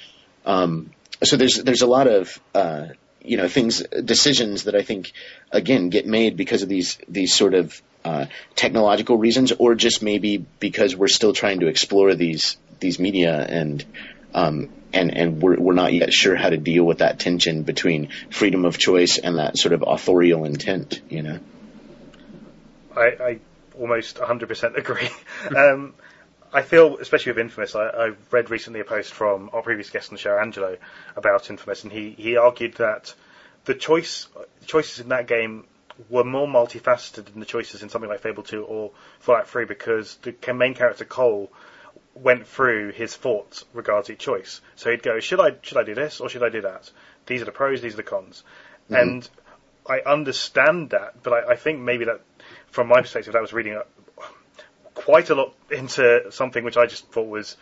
um so there's there's a lot of uh you know things decisions that I think again get made because of these these sort of uh, technological reasons, or just maybe because we're still trying to explore these these media and um, and and we're we're not yet sure how to deal with that tension between freedom of choice and that sort of authorial intent. You know. I, I almost 100% agree. [laughs] um, I feel, especially with Infamous, I, I read recently a post from our previous guest on the show, Angelo, about Infamous, and he, he argued that the choice choices in that game were more multifaceted than the choices in something like Fable 2 or Fallout 3 because the main character Cole went through his thoughts regarding each choice. So he'd go, should I should I do this or should I do that? These are the pros, these are the cons, mm-hmm. and I understand that, but I, I think maybe that from my perspective, that was reading quite a lot into something which I just thought was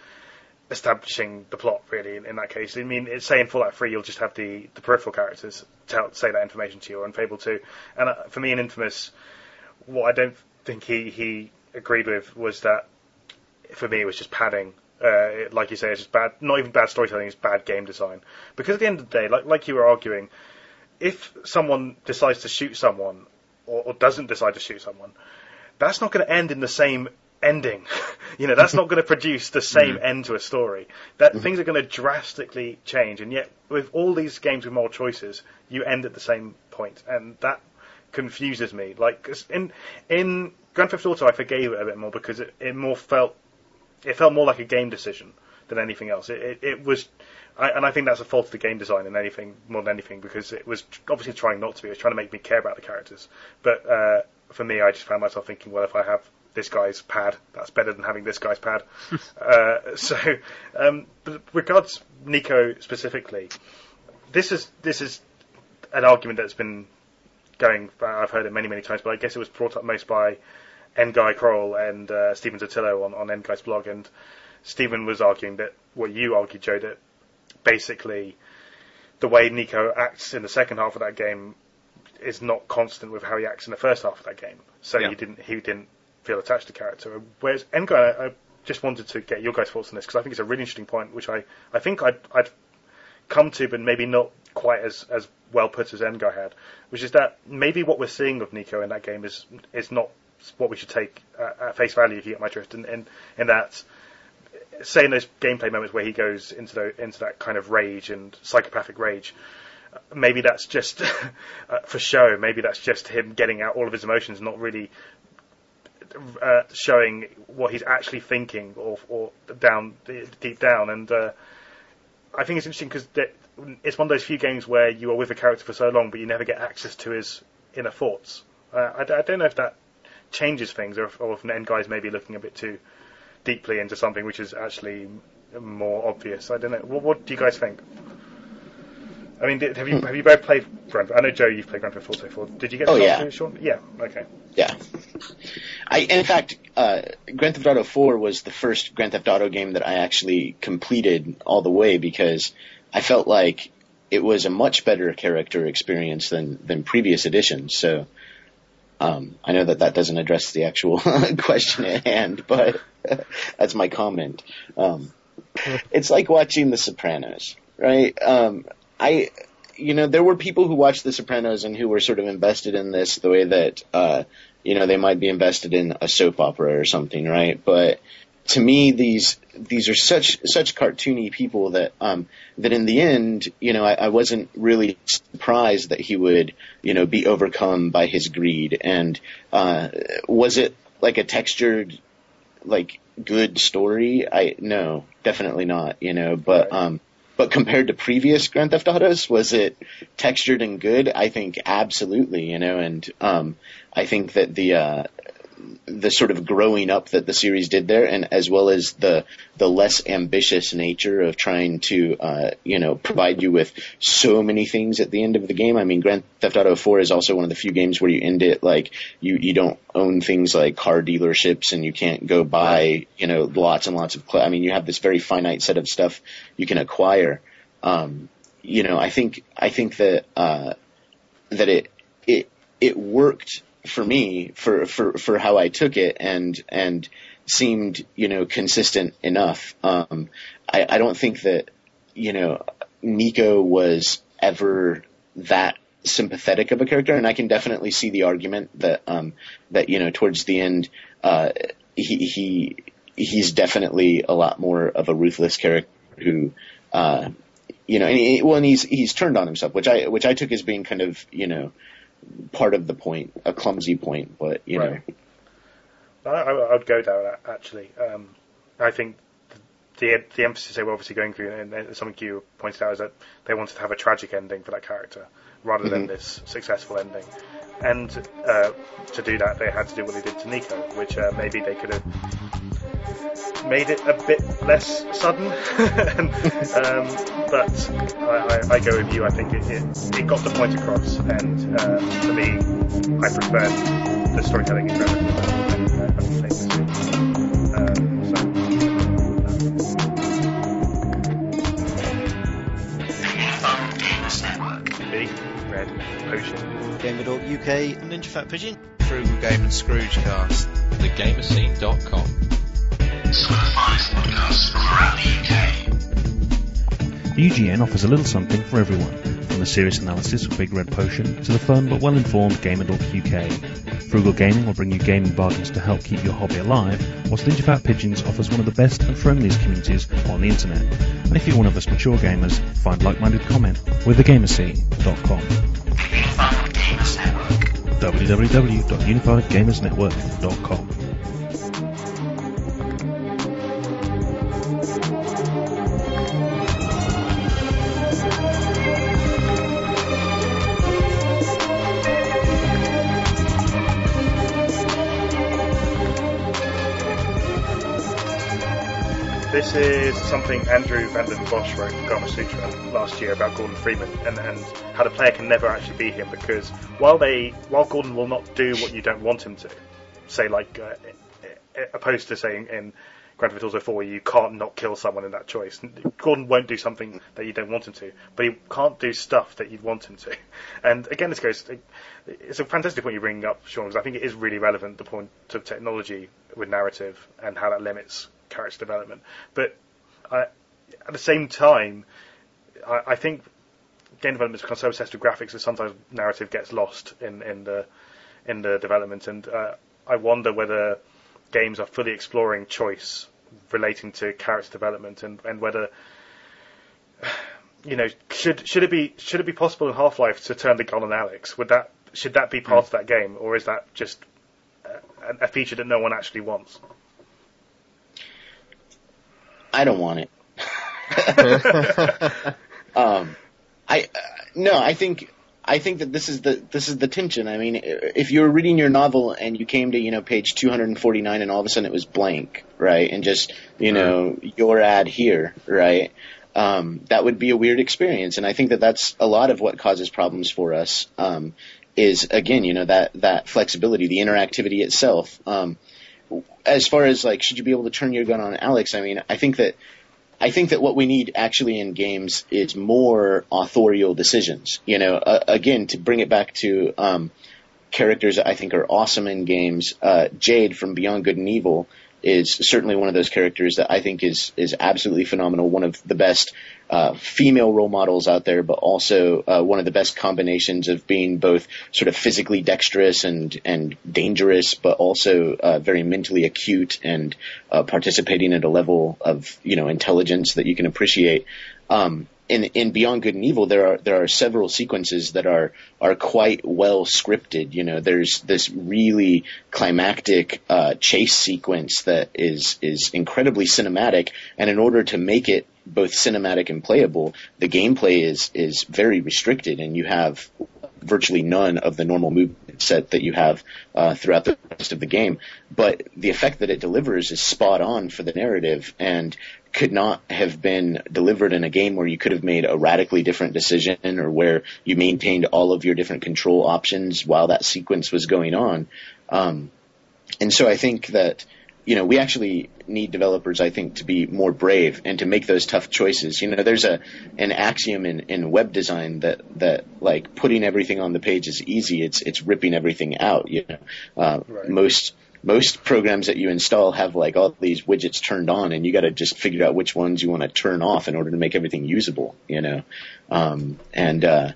establishing the plot really in, in that case. I mean, it's saying Fallout 3 you'll just have the, the peripheral characters tell, say that information to you, or in Fable 2. And uh, for me in Infamous, what I don't think he, he agreed with was that for me it was just padding. Uh, like you say, it's just bad, not even bad storytelling, it's bad game design. Because at the end of the day, like, like you were arguing, if someone decides to shoot someone, or, or doesn't decide to shoot someone, that's not going to end in the same ending. [laughs] you know, that's not going to produce the same mm. end to a story. That mm-hmm. things are going to drastically change, and yet with all these games with more choices, you end at the same point, and that confuses me. Like in in Grand Theft Auto, I forgave it a bit more because it, it more felt it felt more like a game decision than anything else. It it, it was. I, and I think that's a fault of the game design in anything more than anything because it was obviously trying not to be. It was trying to make me care about the characters. But uh, for me, I just found myself thinking, well, if I have this guy's pad. That's better than having this guy's pad. [laughs] uh, so, um, regards Niko specifically, this is this is an argument that's been going. I've heard it many many times, but I guess it was brought up most by N'Gai Croal and uh, Stephen Totilo on on N'Gai's blog, and Stephen was arguing that what you argued, Joe, that basically the way Niko acts in the second half of that game is not constant with how he acts in the first half of that game. So yeah. he didn't he didn't feel attached to character. Whereas N'Gai, I, I just wanted to get your guys' thoughts on this because I think it's a really interesting point, which I, I think I'd, I'd come to, but maybe not quite as, as well put as N'Gai had, which is that maybe what we're seeing of Niko in that game is is not what we should take at, at face value, if you get my drift, in, in, in that say in those gameplay moments where he goes into the, into that kind of rage and psychopathic rage, maybe that's just [laughs] uh, for show. Maybe that's just him getting out all of his emotions, not really uh, showing what he's actually thinking or, or down deep down. And uh, I think it's interesting because it's one of those few games where you are with a character for so long, but you never get access to his inner thoughts. Uh, I, I, don't know if that changes things, or if, or if N'Gai's may be looking a bit too deeply into something which is actually more obvious. I don't know. What, what do you guys think? I mean, did, have you have you both played Grand? Theft? I know Joe, you've played Grand Theft Auto 4. Did you get? Oh yeah. Shawn? Yeah. Okay. Yeah. I in fact, uh, Grand Theft Auto 4 was the first Grand Theft Auto game that I actually completed all the way because I felt like it was a much better character experience than than previous editions. So. Um, I know that that doesn't address the actual [laughs] question at hand, but [laughs] that's my comment. Um, it's like watching The Sopranos, right? Um, I, you know, there were people who watched The Sopranos and who were sort of invested in this the way that, uh, you know, they might be invested in a soap opera or something, right? But to me, these these are such such cartoony people that um, that in the end, you know, I, I wasn't really surprised that he would, you know, be overcome by his greed. And uh, was it like a textured, like good story? I no, definitely not. You know, but um, but compared to previous Grand Theft Autos, was it textured and good? I think absolutely, you know, and um, I think that the uh, the sort of growing up that the series did there, and as well as the the less ambitious nature of trying to uh, you know provide you with so many things at the end of the game. I mean, Grand Theft Auto 4 is also one of the few games where you end it like you you don't own things like car dealerships and you can't go buy you know lots and lots of. Cl- I mean, you have this very finite set of stuff you can acquire. Um, you know, I think I think that uh, that it it it worked for me for for for how I took it and and seemed you know consistent enough. Um, I, I don't think that you know Niko was ever that sympathetic of a character, and I can definitely see the argument that um, that you know towards the end uh, he he he's definitely a lot more of a ruthless character who, uh, you know, and he, well, and he's he's turned on himself, which I which I took as being kind of you know part of the point, a clumsy point, but you Right. know, I, would go down actually. Um, I think the the emphasis they were obviously going through, and, something you pointed out, is that they wanted to have a tragic ending for that character rather than Mhm. this successful ending. And uh, to do that, they had to do what they did to Niko, which uh, maybe they could have made it a bit less sudden. [laughs] um, but I, I, I go with you. I think it, it, it got the point across, and uh, for me, I prefer the storytelling in Dragon Ball and uh, and the things. Um, big red potion. Game Adult UK, Ninja Fat Pigeon. Frugal Game and Scrooge cast. thegamerscene.com. The podcasts from the UK. The UGN offers a little something for everyone, from the serious analysis of Big Red Potion to the fun but well-informed Game Adult UK. Frugal Gaming will bring you gaming bargains to help keep your hobby alive, whilst Ninja Fat Pigeons offers one of the best and friendliest communities on the internet. And if you're one of us mature gamers, find like-minded comment with thegamerscene.com. Network. www.unifiedgamersnetwork.com. This is something Andrew Vanden Bossche wrote for Gamasutra last year about Gordon Freeman and, and how the player can never actually be him because while they while Gordon will not do what you don't want him to, say like uh, uh, opposed to saying in Grand Theft Auto 4 you can't not kill someone in that choice. Gordon won't do something that you don't want him to, but he can't do stuff that you'd want him to. [laughs] And again, this goes. It's a fantastic point you're bringing up, Shawn, because I think it is really relevant the point of technology with narrative and how that limits character development. But I, at the same time, I, I think game development has become so obsessed with graphics that sometimes narrative gets lost in, in the in the development, and uh, I wonder whether games are fully exploring choice relating to character development and, and whether you know should should it be should it be possible in Half Life to turn the gun on Alyx? Would that should that be part of that game, or is that just a, a feature that no one actually wants? I don't want it. [laughs] um, I uh, no, I think I think that this is the this is the tension. I mean, if you were reading your novel and you came to you know page 249 and all of a sudden it was blank, right, and just you know your ad here, right, um, that would be a weird experience. And I think that that's a lot of what causes problems for us. Um, is again, you know, that that flexibility, the interactivity itself. Um, as far as like, should you be able to turn your gun on Alyx? I mean, I think that I think that what we need actually in games is more authorial decisions. You know, uh, again, to bring it back to um, characters I think are awesome in games. Uh, Jade from Beyond Good and Evil is certainly one of those characters that I think is is absolutely phenomenal. One of the best uh, female role models out there, but also uh, one of the best combinations of being both sort of physically dexterous and and dangerous, but also uh, very mentally acute and uh, participating at a level of you know intelligence that you can appreciate. Um, in, in Beyond Good and Evil, there are there are several sequences that are are quite well scripted. You know, there's this really climactic uh, chase sequence that is is incredibly cinematic, and in order to make it both cinematic and playable, the gameplay is is very restricted, and you have virtually none of the normal movement set that you have uh, throughout the rest of the game. But the effect that it delivers is spot on for the narrative and could not have been delivered in a game where you could have made a radically different decision or where you maintained all of your different control options while that sequence was going on. Um, and so I think that you know, we actually need developers, I think, to be more brave and to make those tough choices. You know, there's a an axiom in, in web design that that like putting everything on the page is easy. It's it's ripping everything out. You know, uh, Right. most most programs that you install have like all these widgets turned on, and you got to just figure out which ones you want to turn off in order to make everything usable. You know, um, and uh,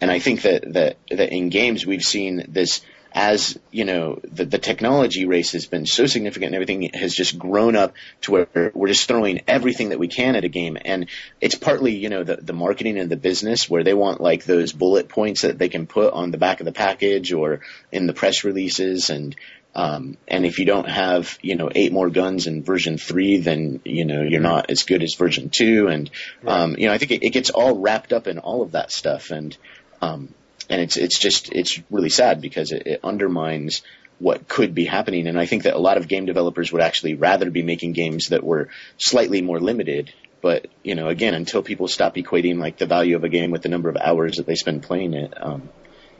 and I think that that that in games we've seen this as you know the the technology race has been so significant and everything has just grown up to where we're just throwing everything that we can at a game and it's partly you know the the marketing and the business where they want like those bullet points that they can put on the back of the package or in the press releases and um, and if you don't have, you know, eight more guns in version three, then, you know, you're not as good as version two. And, um, you know, I think it, it gets all wrapped up in all of that stuff. And, um, and it's, it's just, it's really sad because it, it undermines what could be happening. And I think that a lot of game developers would actually rather be making games that were slightly more limited. But, you know, again, until people stop equating like the value of a game with the number of hours that they spend playing it, um,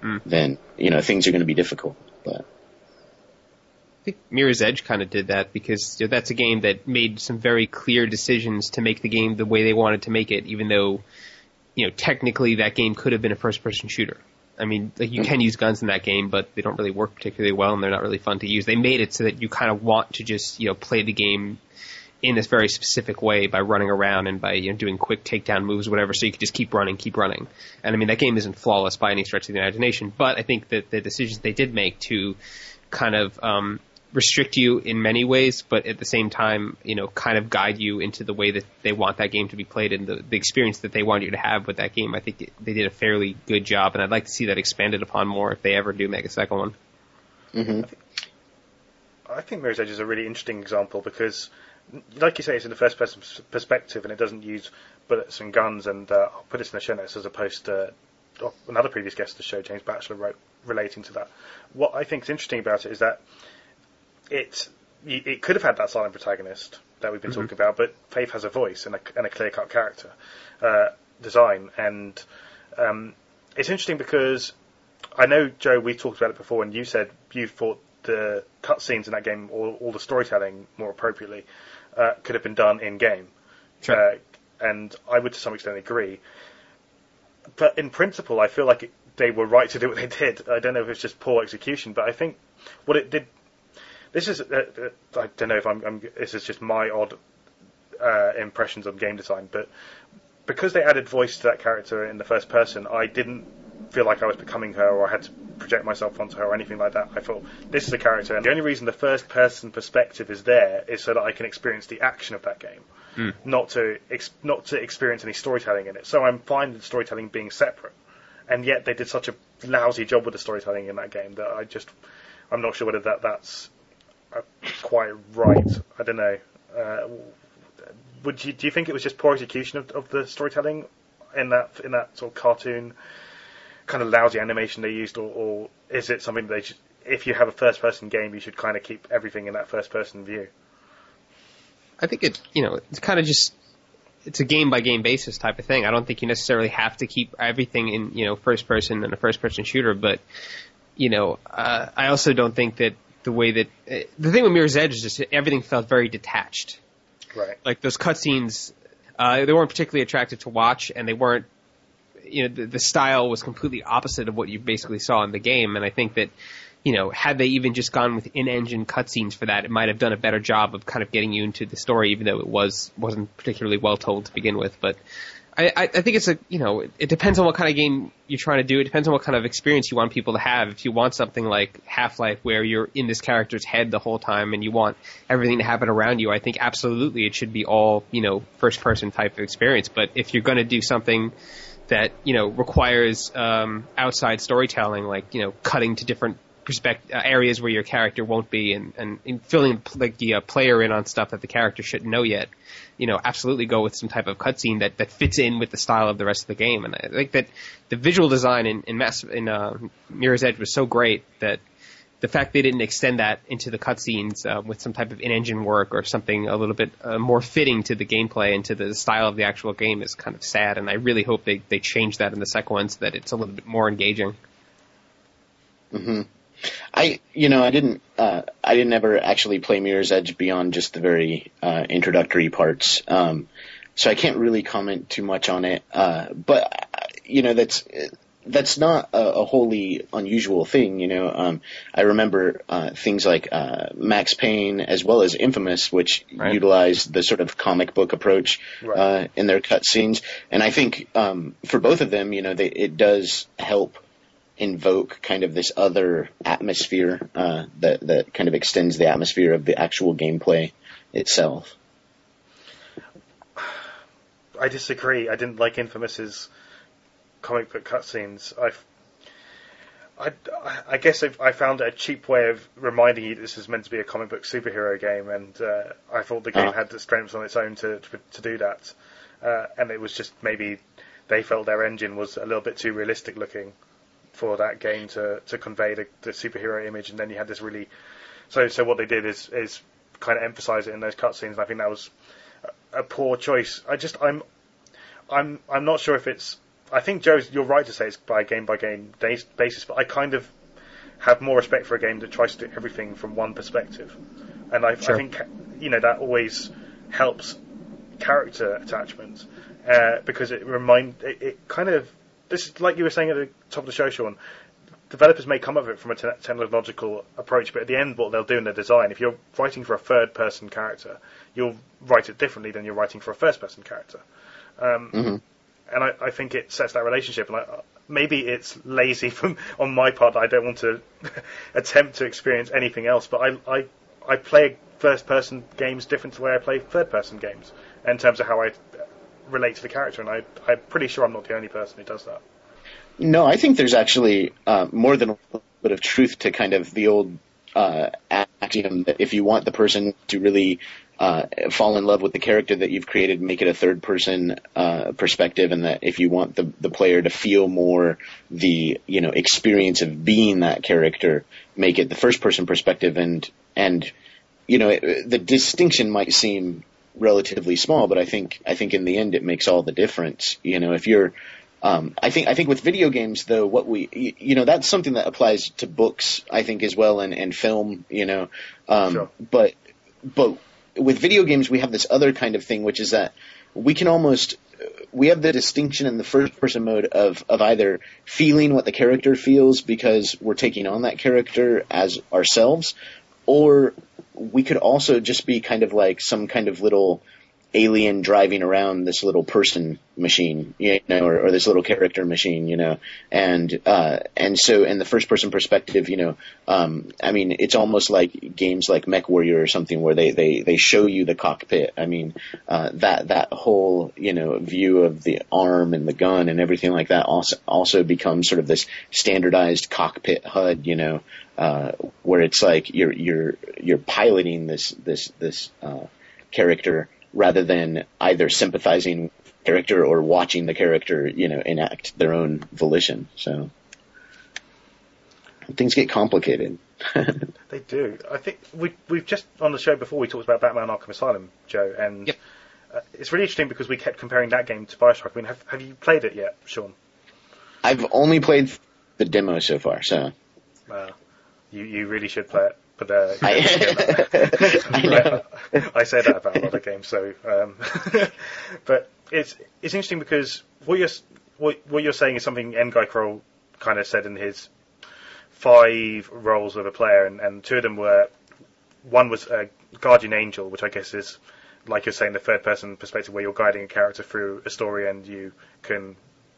Mm. then, you know, things are going to be difficult. But, think Mirror's Edge kind of did that because you know, that's a game that made some very clear decisions to make the game the way they wanted to make it, even though, you know, technically that game could have been a first-person shooter. I mean, like you can use guns in that game, but they don't really work particularly well, and they're not really fun to use. They made it so that you kind of want to just you know play the game in this very specific way by running around and by you know doing quick takedown moves, whatever. So you could just keep running, keep running. And I mean, that game isn't flawless by any stretch of the imagination, but I think that the decisions they did make to kind of um, restrict you in many ways, but at the same time, you know, kind of guide you into the way that they want that game to be played and the, the experience that they want you to have with that game. I think they did a fairly good job, and I'd like to see that expanded upon more if they ever do make a second one. hmm I think Mirror's Edge is a really interesting example because, like you say, it's in the first person perspective and it doesn't use bullets and guns. And uh, I'll put this in the show notes as opposed to oh, another previous guest of the show, James Batchelor, wrote relating to that. What I think is interesting about it is that it it could have had that silent protagonist that we've been talking about, but Faith has a voice and a, and a clear cut character uh, design, and um, it's interesting because I know Joe, we talked about it before, and you said you thought the cutscenes in that game or all the storytelling more appropriately uh, could have been done in game, Sure. uh, and I would to some extent agree. But in principle, I feel like it, they were right to do what they [laughs] did. I don't know if it's just poor execution, but I think what it did. This is uh, uh, I don't know if I'm, I'm this is just my odd uh, impressions of game design, but because they added voice to that character in the first person, I didn't feel like I was becoming her or I had to project myself onto her or anything like that. I thought this is a character, and the only reason the first person perspective is there is so that I can experience the action of that game, Mm. not to ex- not to experience any storytelling in it. So I'm fine with storytelling being separate, and yet they did such a lousy job with the storytelling in that game that I just I'm not sure whether that that's quite right. I don't know. Uh, would you do you think it was just poor execution of, of the storytelling in that in that sort of cartoon kind of lousy animation they used, or, or is it something they should, if you have a first person game, you should kind of keep everything in that first person view? I think it, you know, it's kind of just, it's a game by game basis type of thing. I don't think you necessarily have to keep everything in, you know, first person and a first person shooter, but, you know, uh, I also don't think that the way that, uh, the thing with Mirror's Edge is just everything felt very detached. Right. Like those cutscenes, uh, they weren't particularly attractive to watch and they weren't, you know, the, the style was completely opposite of what you basically saw in the game. And I think that, you know, had they even just gone with in-engine cutscenes for that, it might have done a better job of kind of getting you into the story, even though it was wasn't particularly well told to begin with. But I, I, think it's a, you know, it, depends on what kind of game you're trying to do. It depends on what kind of experience you want people to have. If you want something like Half-Life, where you're in this character's head the whole time and you want everything to happen around you, I think absolutely it should be all, you know, first-person type of experience. But if you're going to do something that you know requires um, outside storytelling, like you know cutting to different perspect- uh, areas where your character won't be, and and, and filling like the uh, player in on stuff that the character shouldn't know yet. You know, absolutely go with some type of cutscene that that fits in with the style of the rest of the game. And I think that the visual design in in, Mass, in uh, Mirror's Edge was so great that the fact they didn't extend that into the cutscenes uh, with some type of in-engine work or something a little bit uh, more fitting to the gameplay and to the style of the actual game is kind of sad. And I really hope they they change that in the second one so that it's a little bit more engaging. hmm I, you know, I didn't, uh, I didn't ever actually play Mirror's Edge beyond just the very uh, introductory parts. Um, so I can't really comment too much on it. Uh, but uh, you know, that's that's not a, a wholly unusual thing. You know, um, I remember uh, things like uh, Max Payne as well as Infamous, which Right. utilize the sort of comic book approach Right. uh, in their cutscenes. And I think um, for both of them, you know, they, it does help invoke kind of this other atmosphere uh, that that kind of extends the atmosphere of the actual gameplay itself. I disagree. I didn't like Infamous's comic book cutscenes. I, I, I guess I found it a cheap way of reminding you this is meant to be a comic book superhero game, and uh, I thought the game Uh. had the strengths on its own to to, to do that. Uh, and it was just maybe they felt their engine was a little bit too realistic looking for that game to, to convey the, the superhero image, and then you had this really. So so what they did is is kind of emphasize it in those cutscenes, and I think that was a, a poor choice. I just I'm I'm I'm not sure if it's. I think Joe, you're right to say it's by game by game basis, but I kind of have more respect for a game that tries to do everything from one perspective, and I, Sure. I think you know that always helps character attachment uh, because it remind it, it kind of this is like you were saying at the top of the show, Shawn. Developers may come up with it from a te- technological approach, but at the end, what they'll do in their design, if you're writing for a third-person character, you'll write it differently than you're writing for a first-person character. Um, Mhm. And I, I think it sets that relationship. And I, maybe it's lazy from on my part. I don't want to [laughs] attempt to experience anything else, but I, I, I play first-person games different to the way I play third-person games in terms of how I relate to the character. And I, I'm pretty sure I'm not the only person who does that. No, I think there's actually uh, more than a little bit of truth to kind of the old uh, axiom that if you want the person to really uh, fall in love with the character that you've created, make it a third person uh, perspective, and that if you want the the player to feel more the you know experience of being that character, make it the first person perspective, and and you know it, the distinction might seem relatively small, but I think I think in the end it makes all the difference. You know, if you're um, I think I think with video games though, what we you know that's something that applies to books I think as well and, and film. You know, um, Sure. but but with video games we have this other kind of thing, which is that we can almost we have the distinction in the first person mode of of either feeling what the character feels because we're taking on that character as ourselves, or we could also just be kind of like some kind of little alien driving around this little person machine, you know, or, or this little character machine, you know, and uh, and so in the first person perspective, you know, um, I mean, it's almost like games like MechWarrior or something where they they they show you the cockpit. I mean, uh, that that whole you know view of the arm and the gun and everything like that also also becomes sort of this standardized cockpit HUD, you know, uh, where it's like you're you're you're piloting this this this uh, character rather than either sympathizing with the character or watching the character, you know, enact their own volition. So things get complicated. [laughs] They do. I think we we've just on the show before we talked about Batman Arkham Asylum, Joe, and Yep. uh, it's really interesting because we kept comparing that game to Bioshock. I mean, have, have you played it yet, Shawn? I've only played the demo so far, so Uh, you you really should play it. But uh, I, [laughs] I. [laughs] I say that about a lot of games. So, um, [laughs] but it's it's interesting because what you're what, what you're saying is something N'Gai Croal kind of said in his five roles of a player, and, and two of them were one was a guardian angel, which I guess is like you're saying the third person perspective where you're guiding a character through a story and you can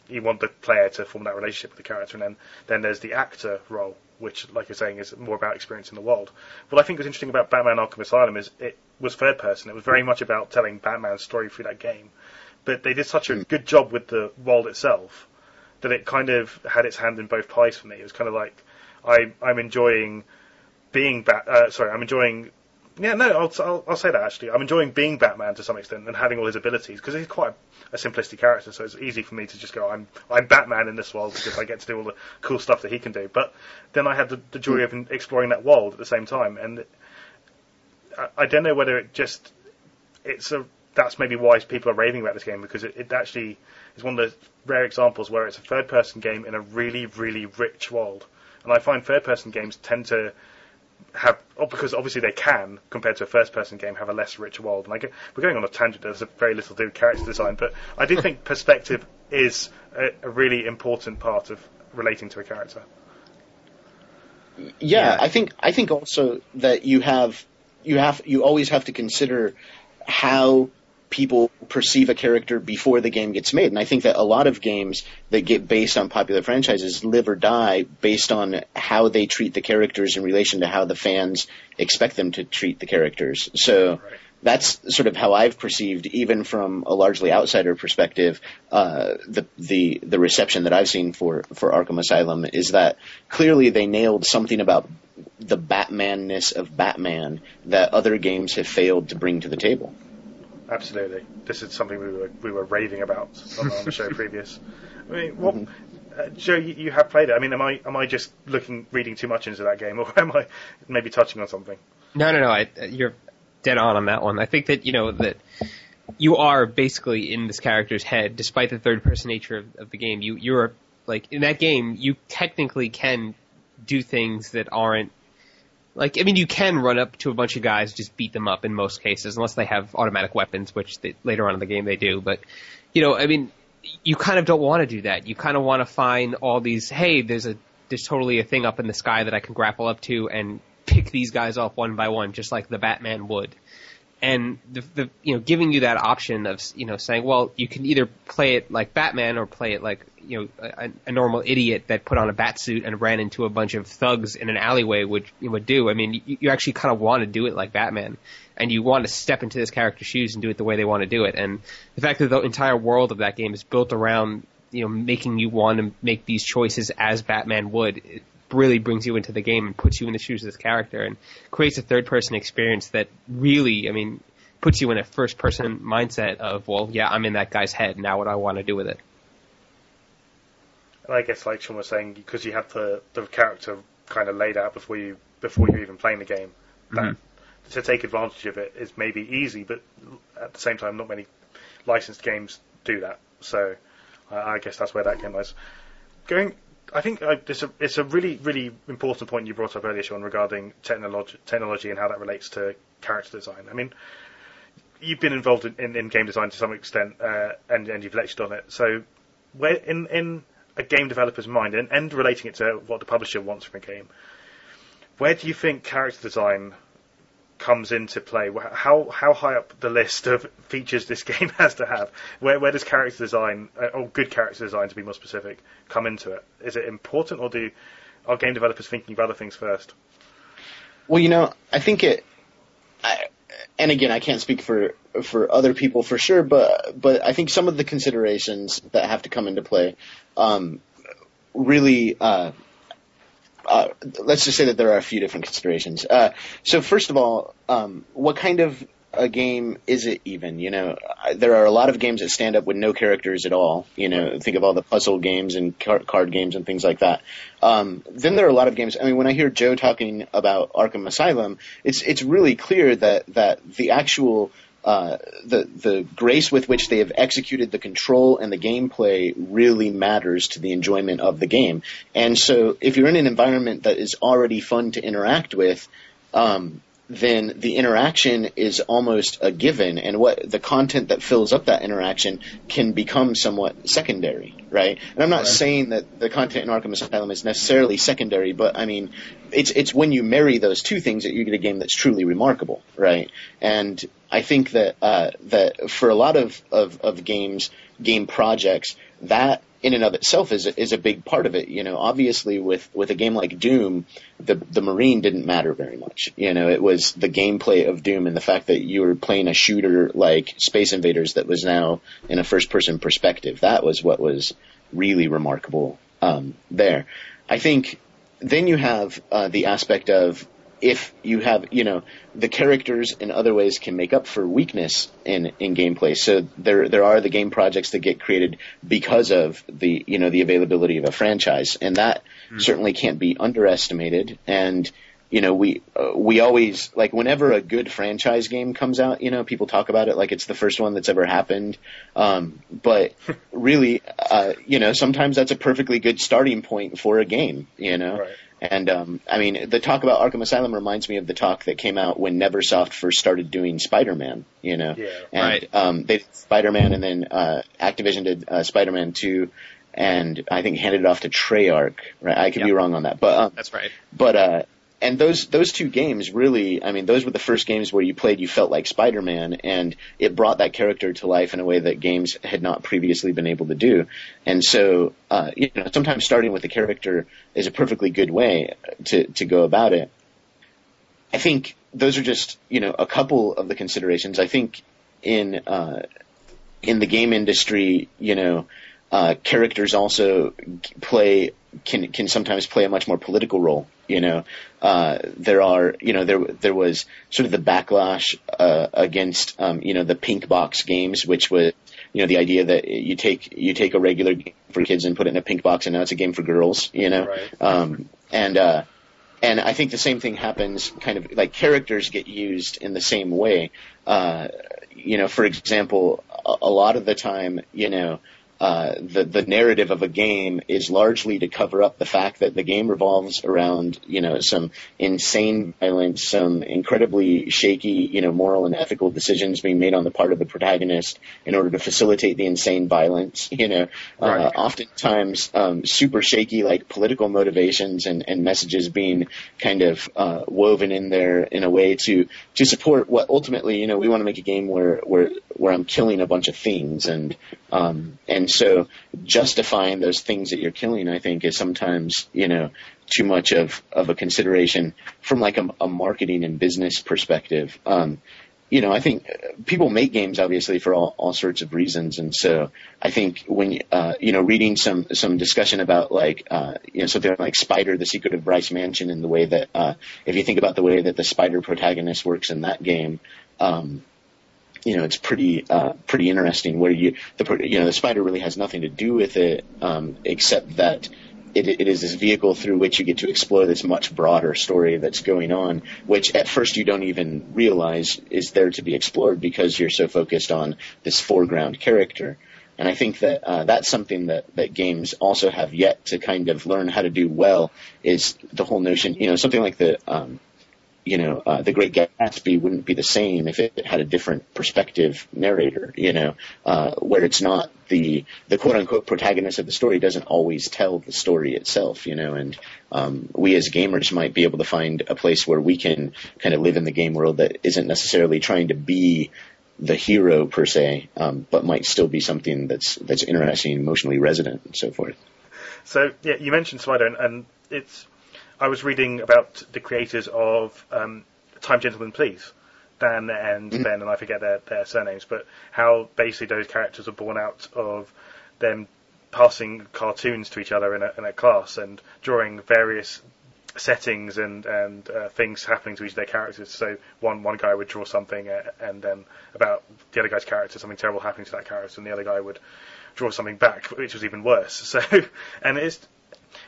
you want the player to form that relationship with the character, and then then there's the actor role, which, like you're saying, is more about experiencing the world. What I think was interesting about Batman: Arkham Asylum is it was third person. It was very much about telling Batman's story through that game, but they did such a good job with the world itself that it kind of had its hand in both pies for me. It was kind of like I I'm enjoying being Bat. Uh, sorry, I'm enjoying. Yeah, no, I'll, I'll I'll say that actually. I'm enjoying being Batman to some extent and having all his abilities because he's quite a, simplistic character. So it's easy for me to just go, I'm I'm Batman in this world because I get to do all the cool stuff that he can do. But then I had the, the joy of exploring that world at the same time, and I, I don't know whether it just it's a that's maybe why people are raving about this game because it, it actually is one of the rare examples where it's a third person game in a really really rich world. And I find third person games tend to have, oh, because obviously they can, compared to a first person game, have a less rich world. And I get, we're going on a tangent, there's a very little to do with character design, but I do think [laughs] perspective is a, a really important part of relating to a character. yeah, Yeah. I think I think also that you have you have you always have to consider how people perceive a character before the game gets made. And I think that a lot of games that get based on popular franchises live or die based on how they treat the characters in relation to how the fans expect them to treat the characters. So that's sort of how I've perceived, even from a largely outsider perspective, uh, the the the reception that I've seen for for Arkham Asylum is that clearly they nailed something about the Batmanness of Batman that other games have failed to bring to the table. Absolutely, this is something we were we were raving about on, on the show [laughs] previous. I mean, what, uh, Joe, you, you have played it. I mean, am I am I just looking reading too much into that game, or [laughs] am I maybe touching on something? No, no, no. I, you're dead on on that one. I think that you know that you are basically in this character's head, despite the third person nature of, of the game. You you're like in that game, you technically can do things that aren't like I mean you can run up to a bunch of guys just beat them up in most cases unless they have automatic weapons which they, later on in the game they do. But you know I mean you kind of don't want to do that. You kind of want to find all these hey there's a there's totally a thing up in the sky that I can grapple up to and pick these guys off one by one just like the Batman would and the, the you know giving you that option of you know saying well you can either play it like Batman or play it like you know a, a normal idiot that put on a bat suit and ran into a bunch of thugs in an alleyway would would do. I mean, you, you actually kind of want to do it like Batman, and you want to step into this character's shoes and do it the way they want to do it. And the fact that the entire world of that game is built around you know making you want to make these choices as Batman would. Really brings you into the game and puts you in the shoes of this character and creates a third person experience that really, I mean, puts you in a first person mindset of, well, yeah, I'm in that guy's head. Now what do I want to do with it? And I guess, like Shawn was saying, because you have the the character kind of laid out before you before you're even playing the game, that Mm-hmm. to take advantage of it is maybe easy, but at the same time, not many licensed games do that. So I I guess that's where that game lies. Going, I think uh, it's a it's a really really important point you brought up earlier, Shawn, regarding technology technology and how that relates to character design. I mean, you've been involved in, in, in game design to some extent, uh, and and you've lectured on it. So, where in in a game developer's mind, and, and relating it to what the publisher wants from a game, where do you think character design comes into play? How how high up the list of [laughs] features this game has to have? Where where does character design, uh, or good character design to be more specific, come into it? Is it important, or do are game developers thinking of other things first? Well, you know, I think it. I, and again, I can't speak for for other people for sure, but but I think some of the considerations that have to come into play, um, really. Uh, uh, let's just say that there are a few different considerations. Uh, so first of all, um, what kind of a game is it even? You know, there are a lot of games that stand up with no characters at all. You know, think of all the puzzle games and car- card games and things like that. Um, then there are a lot of games. I mean, when I hear Joe talking about Arkham Asylum, it's it's really clear that that the actual uh, the the grace with which they have executed the control and the gameplay really matters to the enjoyment of the game. And so, if you're in an environment that is already fun to interact with, um, then the interaction is almost a given, and what the content that fills up that interaction can become somewhat secondary, right? And I'm not saying that the content in Arkham Asylum is necessarily secondary, but I mean, it's it's when you marry those two things that you get a game that's truly remarkable, right? And I think that uh, that for a lot of, of, of games, game projects, that in and of itself is is a big part of it. You know, obviously with, with a game like Doom, the the Marine didn't matter very much. You know, it was the gameplay of Doom and the fact that you were playing a shooter like Space Invaders that was now in a first person perspective. That was what was really remarkable um, there. I think then you have uh, the aspect of if you have, you know, the characters in other ways can make up for weakness in, in gameplay. So there, there are the game projects that get created because of the, you know, the availability of a franchise. And that certainly can't be underestimated. And, you know, we, uh, we always, like, whenever a good franchise game comes out, you know, people talk about it like it's the first one that's ever happened. Um, but [laughs] really, uh, you know, sometimes that's a perfectly good starting point for a game, you know? Right. And um, I mean, the talk about Arkham Asylum reminds me of the talk that came out when NeverSoft first started doing Spider-Man. You know, Yeah. and Right. um, they did Spider-Man, and then uh, Activision did uh, Spider-Man Two, and I think handed it off to Treyarch. Right, I could be wrong on that, but um, That's right. but uh, and those those two games really, I mean, those were the first games where you played, you felt like Spider-Man, and it brought that character to life in a way that games had not previously been able to do. And so, uh, you know, sometimes starting with the character is a perfectly good way to to go about it. I think those are just you know a couple of the considerations. I think in uh, in the game industry, you know, uh, characters also play can can sometimes play a much more political role. You know, uh, there are you know there there was sort of the backlash uh, against um, you know the pink box games, which was you know the idea that you take you take a regular game for kids and put it in a pink box, and now it's a game for girls. You know, Right. um, and uh, and I think the same thing happens. Kind of like characters get used in the same way. Uh, you know, for example, a, a lot of the time, you know, uh, the the narrative of a game is largely to cover up the fact that the game revolves around you know some insane violence, some incredibly shaky you know moral and ethical decisions being made on the part of the protagonist in order to facilitate the insane violence. You know, Right. uh, oftentimes um, super shaky like political motivations and, and messages being kind of uh, woven in there in a way to to support what ultimately you know we want to make a game where where where I'm killing a bunch of things and um, and so justifying those things that you're killing I think is sometimes you know too much of of a consideration from like a, a marketing and business perspective. Um, you know, I think people make games obviously for all, all sorts of reasons, and so I think when uh, you know reading some some discussion about like uh, you know something like Spider: The Secret of Bryce Mansion, and the way that uh, if you think about the way that the Spider protagonist works in that game, um, you know, it's pretty uh, pretty interesting. Where you the you know the Spider really has nothing to do with it, um, except that it, it is this vehicle through which you get to explore this much broader story that's going on, which at first you don't even realize is there to be explored because you're so focused on this foreground character. And I think that uh, that's something that, that games also have yet to kind of learn how to do well is the whole notion, you know, something like the, um, you know, uh, the Great Gatsby wouldn't be the same if it had a different perspective narrator, you know, uh, where it's not the, the quote unquote protagonist of the story doesn't always tell the story itself, you know, and, um, we as gamers might be able to find a place where we can kind of live in the game world that isn't necessarily trying to be the hero per se, um, but might still be something that's, that's interesting, emotionally resonant and so forth. So yeah, you mentioned Spider, and, and it's. I was reading about the creators of um, Time Gentlemen Please, Dan and Mhm. Ben, and I forget their, their surnames, but how basically those characters are born out of them passing cartoons to each other in a, in a class and drawing various settings and and uh, things happening to each of their characters. So one one guy would draw something, uh, and then about the other guy's character, something terrible happening to that character, and the other guy would draw something back, which was even worse. [laughs] So, and it's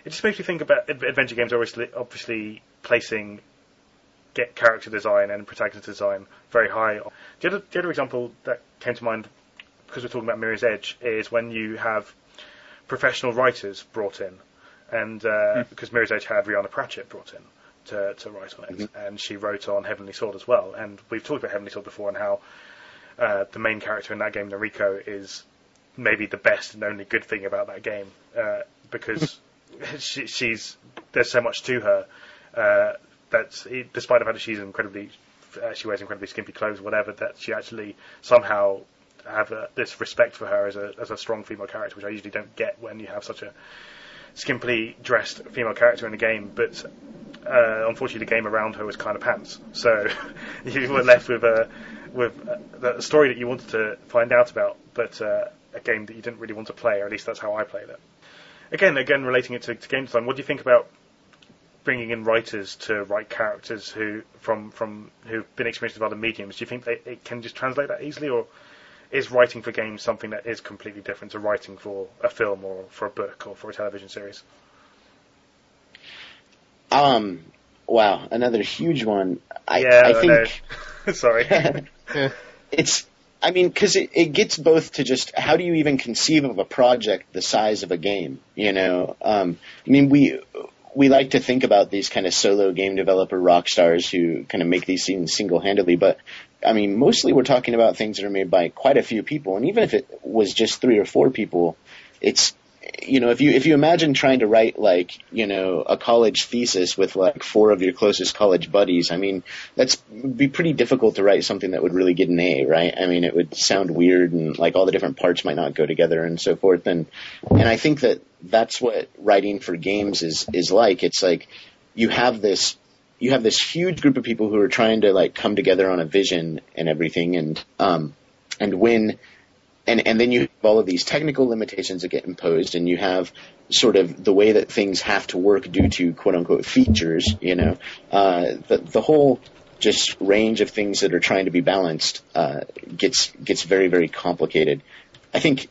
it just makes me think about adventure games obviously obviously placing get character design and protagonist design very high. The other, the other example that came to mind because we're talking about Mirror's Edge is when you have professional writers brought in, and uh, because Mirror's Edge had Rhianna Pratchett brought in to, to write on it, and she wrote on Heavenly Sword as well. And we've talked about Heavenly Sword before and how uh, the main character in that game, Nariko, is maybe the best and only good thing about that game uh, because [laughs] she, she's there's so much to her uh, that e- despite the fact that she's incredibly uh, she wears incredibly skimpy clothes whatever that she actually somehow have uh this respect for her as a as a strong female character which I usually don't get when you have such a skimpily dressed female character in a game but uh, unfortunately the game around her was kind of pants. So [laughs] you were left with a with uh, the story that you wanted to find out about but uh, a game that you didn't really want to play or at least that's how I played it again, again, relating it to, to game design, what do you think about bringing in writers to write characters who from from who've been experienced with other mediums? Do you think they, it can just translate that easily, or is writing for games something that is completely different to writing for a film or for a book or for a television series? Um, wow, another huge one. I, yeah, I think know. [laughs] Sorry. [laughs] [laughs] it's I mean, because it, it gets both to just how do you even conceive of a project the size of a game? You know, um, I mean, we we like to think about these kind of solo game developer rock stars who kind of make these things single handedly, but I mean, mostly we're talking about things that are made by quite a few people, and even if it was just three or four people, it's you know, if you if you imagine trying to write like you know a college thesis with like four of your closest college buddies, I mean that's be pretty difficult to write something that would really get an A, right? I mean it would sound weird and like all the different parts might not go together and so forth. And and I think that that's what writing for games is is like. It's like you have this you have this huge group of people who are trying to like come together on a vision and everything, and um and when and and then you have all of these technical limitations that get imposed, and you have sort of the way that things have to work due to quote unquote features. You know, uh, the the whole just range of things that are trying to be balanced uh, gets gets very very complicated. I think,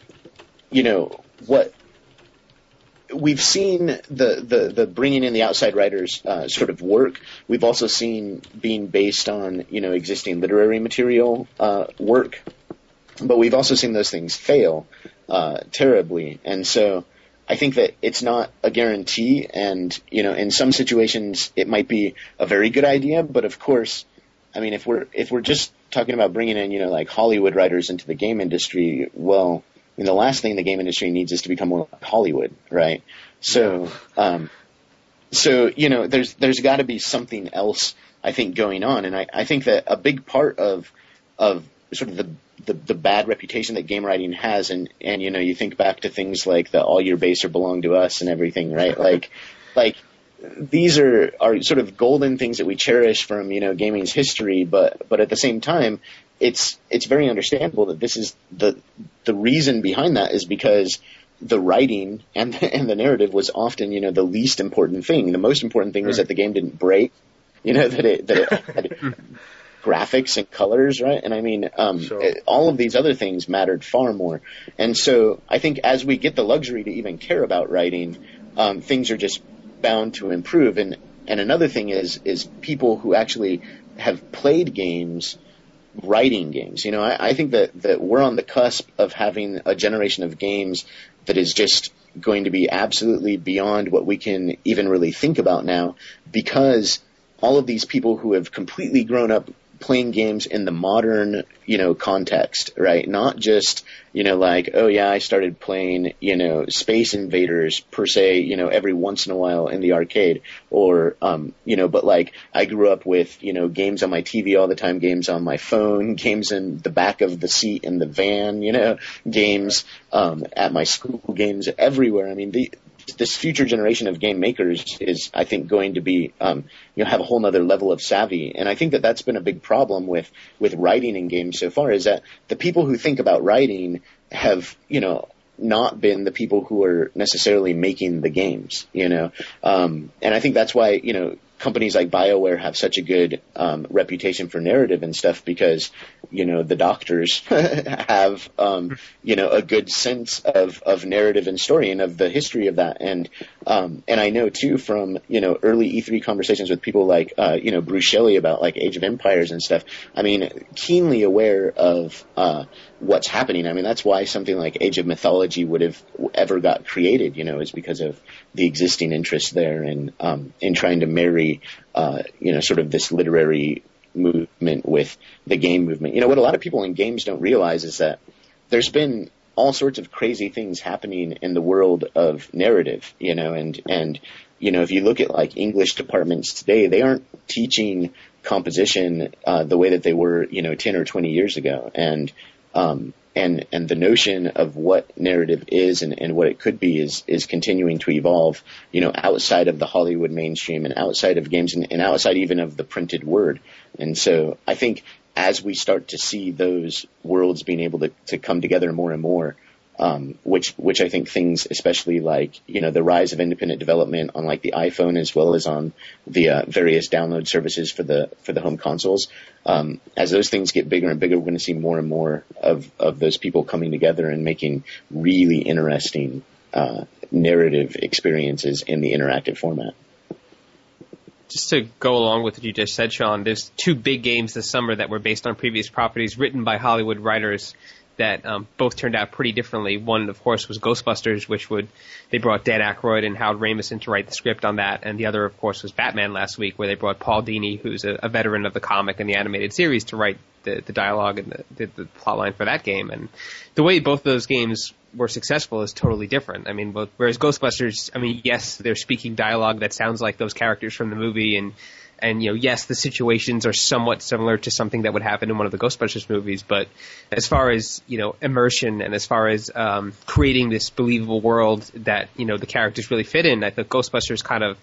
you know, what we've seen the, the, the bringing in the outside writers uh, sort of work. We've also seen being based on you know existing literary material uh, work but we've also seen those things fail uh, terribly, and so I think that it's not a guarantee. And you know, in some situations, it might be a very good idea, but of course, I mean, if we're if we're just talking about bringing in you know like Hollywood writers into the game industry, well, I mean, the last thing the game industry needs is to become more like Hollywood, right? So, um, so you know, there's there's got to be something else I think going on, and I, I think that a big part of of sort of the the, the bad reputation that game writing has and and you know you think back to things like the all your base or belong to us and everything right? [laughs] Like like these are are sort of golden things that we cherish from you know gaming's history but but at the same time it's it's very understandable that this is the the reason behind that is because the writing and the, and the narrative was often you know the least important thing. The most important thing was that the game didn't break you know that it that it [laughs] had graphics and colors, right? And I mean, um, Sure. all of these other things mattered far more. And so I think as we get the luxury to even care about writing, um, things are just bound to improve. And and another thing is is people who actually have played games writing games. You know, I, I think that, that we're on the cusp of having a generation of games that is just going to be absolutely beyond what we can even really think about now because all of these people who have completely grown up playing games in the modern, you know, context, right? Not just, you know, like, oh yeah, I started playing, you know, Space Invaders per se, you know, every once in a while in the arcade or, um, you know, but like I grew up with, you know, games on my TV all the time, games on my phone, [laughs] games in the back of the seat in the van, you know, games, um, at my school, games everywhere. I mean, the, this future generation of game makers is, I think, going to be, um, you know, have a whole nother level of savvy. And I think that that's been a big problem with, with writing in games so far is that the people who think about writing have, you know, not been the people who are necessarily making the games, you know. Um, and I think that's why, you know, companies like BioWare have such a good um, reputation for narrative and stuff because, you know, the doctors [laughs] have, um, you know, a good sense of, of narrative and story and of the history of that. And um, and I know too from you know early E3 conversations with people like uh, you know Bruce Shelley about like Age of Empires and stuff. I mean, keenly aware of uh, what's happening. I mean, that's why something like Age of Mythology would have ever got created. You know, is because of the existing interest there and um, in trying to marry uh, you know sort of this literary movement with the game movement. You know, what a lot of people in games don't realize is that there's been all sorts of crazy things happening in the world of narrative, you know, and, and, you know, if you look at like English departments today, they aren't teaching composition, uh, the way that they were, you know, 10 or 20 years ago. And, um, and, and the notion of what narrative is and, and what it could be is, is continuing to evolve, you know, outside of the Hollywood mainstream and outside of games and, and outside even of the printed word. And so I think as we start to see those worlds being able to, to come together more and more, um, which which I think things, especially like you know the rise of independent development on like the iPhone as well as on the uh, various download services for the for the home consoles. Um, as those things get bigger and bigger, we're going to see more and more of of those people coming together and making really interesting uh, narrative experiences in the interactive format. just to go along with what you just said, Shawn, there's two big games this summer that were based on previous properties written by Hollywood writers. That um, both turned out pretty differently. One, of course, was Ghostbusters, which would they brought Dan Aykroyd and Harold Ramis to write the script on that, and the other, of course, was Batman last week, where they brought Paul Dini, who's a, a veteran of the comic and the animated series, to write the, the dialogue and the, the, the plot line for that game. And the way both those games were successful is totally different. I mean, both, whereas Ghostbusters, I mean, yes, they're speaking dialogue that sounds like those characters from the movie and and you know, yes, the situations are somewhat similar to something that would happen in one of the Ghostbusters movies, but as far as you know, immersion and as far as um, creating this believable world that you know the characters really fit in, I think Ghostbusters kind of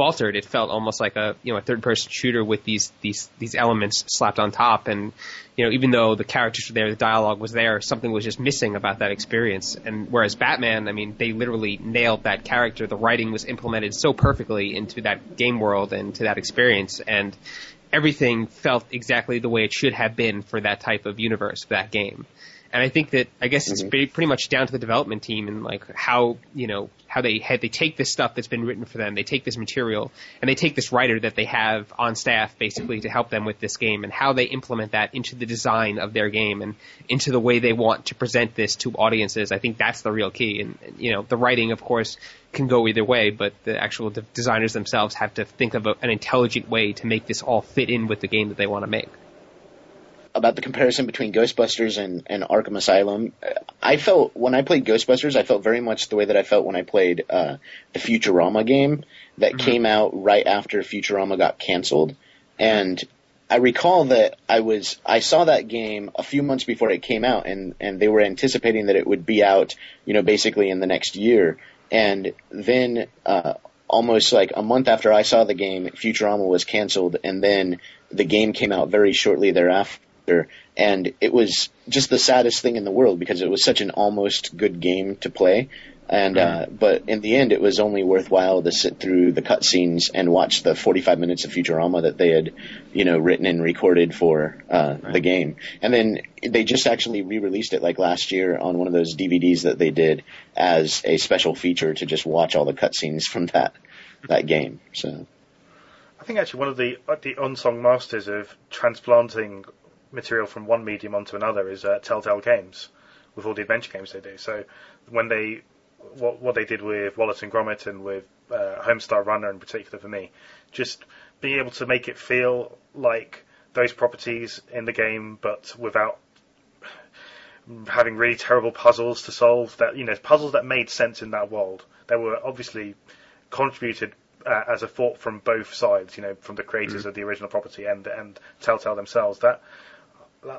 faltered. It felt almost like a you know a third person shooter with these these these elements slapped on top. And you know even though the characters were there, the dialogue was there, something was just missing about that experience. And whereas Batman, I mean, they literally nailed that character. The writing was implemented so perfectly into that game world and to that experience, and everything felt exactly the way it should have been for that type of universe, for that game. And I think that I guess it's mm-hmm. pretty, pretty much down to the development team and like how you know how they had they take this stuff that's been written for them, they take this material and they take this writer that they have on staff basically to help them with this game and how they implement that into the design of their game and into the way they want to present this to audiences. I think that's the real key. And you know the writing, of course, can go either way, but the actual de- designers themselves have to think of a, an intelligent way to make this all fit in with the game that they want to make about the comparison between Ghostbusters and, and Arkham Asylum. I felt when I played Ghostbusters, I felt very much the way that I felt when I played uh, the Futurama game that mm-hmm. came out right after Futurama got canceled, and I recall that I was I saw that game a few months before it came out, and and they were anticipating that it would be out, you know, basically in the next year, and then. Uh, almost like a month after I saw the game, Futurama was canceled, and then the game came out very shortly thereafter and it was just the saddest thing in the world because it was such an almost good game to play. And uh, but in the end, it was only worthwhile to sit through the cutscenes and watch the 45 minutes of Futurama that they had, you know, written and recorded for uh, right. the game. And then they just actually re-released it like last year on one of those DVDs that they did as a special feature to just watch all the cutscenes from that that game. So. I think actually one of the the unsung masters of transplanting material from one medium onto another is uh, Telltale Games with all the adventure games they do. So when they what what they did with Wallace and Gromit and with uh, Homestar Runner in particular for me, just being able to make it feel like those properties in the game, but without having really terrible puzzles to solve. That you know puzzles that made sense in that world. They were obviously contributed uh, as a thought from both sides. You know, from the creators mm-hmm. of the original property and and Telltale themselves. That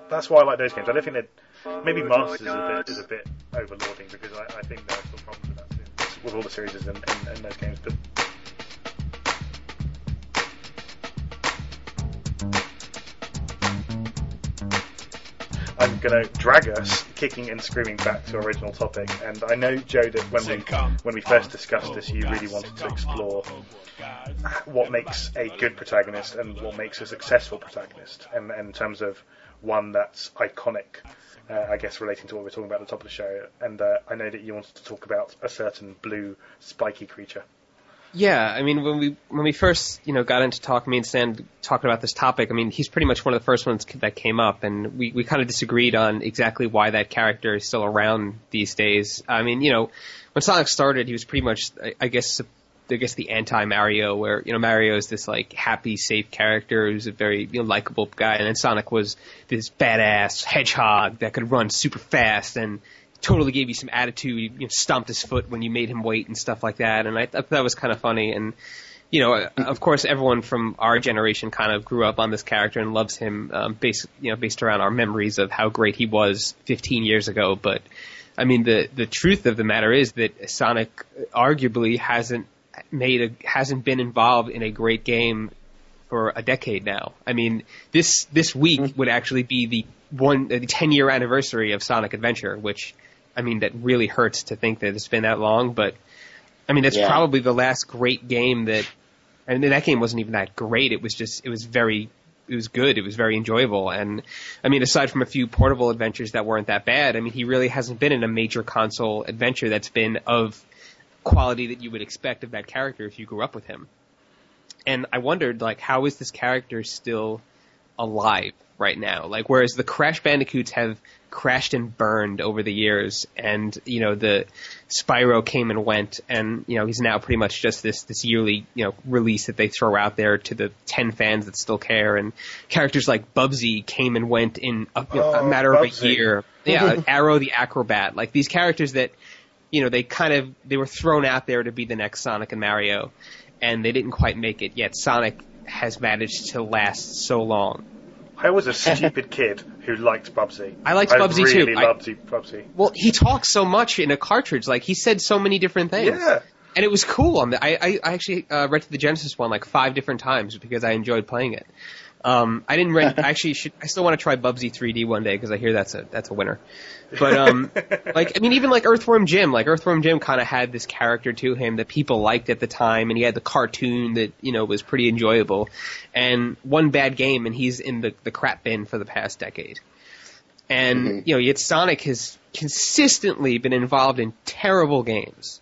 that's why I like those games. I don't think that maybe Masters is a bit is a bit overlording because I, I think there are still problems with that with all the series and, in, in those games. But I'm going to drag us kicking and screaming back to our original topic. And I know, Joe, that when we when we first discussed this, you really wanted to explore what makes a good protagonist and what makes a successful protagonist, and, and in terms of one that's iconic. Uh, I guess relating to what we are talking about at the top of the show, and uh, I know that you wanted to talk about a certain blue spiky creature. Yeah, I mean when we when we first you know got into talk, me and Sinan talking about this topic. I mean he's pretty much one of the first ones that came up, and we we kind of disagreed on exactly why that character is still around these days. I mean you know when Sonic started, he was pretty much I, I guess I guess the anti Mario, where you know Mario is this like happy, safe character who's a very you know likable guy, and then Sonic was this badass hedgehog that could run super fast and totally gave you some attitude. You know, stomped his foot when you made him wait and stuff like that, and I thought that was kind of funny. And you know, of course, everyone from our generation kind of grew up on this character and loves him, um, based you know based around our memories of how great he was 15 years ago, but. I mean, the the truth of the matter is that Sonic arguably hasn't made a hasn't been involved in a great game for a decade now. I mean, this this week would actually be the one the 10 year anniversary of Sonic Adventure, which I mean that really hurts to think that it's been that long, but I mean that's yeah. probably the last great game that I mean that game wasn't even that great. It was just it was very it was good. It was very enjoyable. And I mean, aside from a few portable adventures that weren't that bad, I mean, he really hasn't been in a major console adventure that's been of quality that you would expect of that character if you grew up with him. And I wondered, like, how is this character still alive right now. Like whereas the Crash Bandicoots have crashed and burned over the years, and you know the Spyro came and went, and you know he's now pretty much just this this yearly you know release that they throw out there to the ten fans that still care, and characters like Bubsy came and went in a, you know, a Oh, matter of a year. Yeah, [laughs] Aero the Acro-Bat, like these characters that you know they kind of they were thrown out there to be the next Sonic and Mario, and they didn't quite make it. Yet Sonic has managed to last so long. I was a stupid [laughs] kid who liked Bubsy. I liked Bubsy too. really I- loved Bubsy. Well, he talks so much in a cartridge. Like he said so many different things. Yeah. And it was cool. On the, I, I, I actually uh, rented the Genesis one like five different times because I enjoyed playing it. Um, I didn't rent. [laughs] Actually, should, I still want to try Bubsy 3D one day because I hear that's a that's a winner. But um, [laughs] like I mean, even like Earthworm Jim, like Earthworm Jim kind of had this character to him that people liked at the time, and he had the cartoon that you know was pretty enjoyable. And one bad game, and he's in the the crap bin for the past decade. And you know, yet Sonic has consistently been involved in terrible games,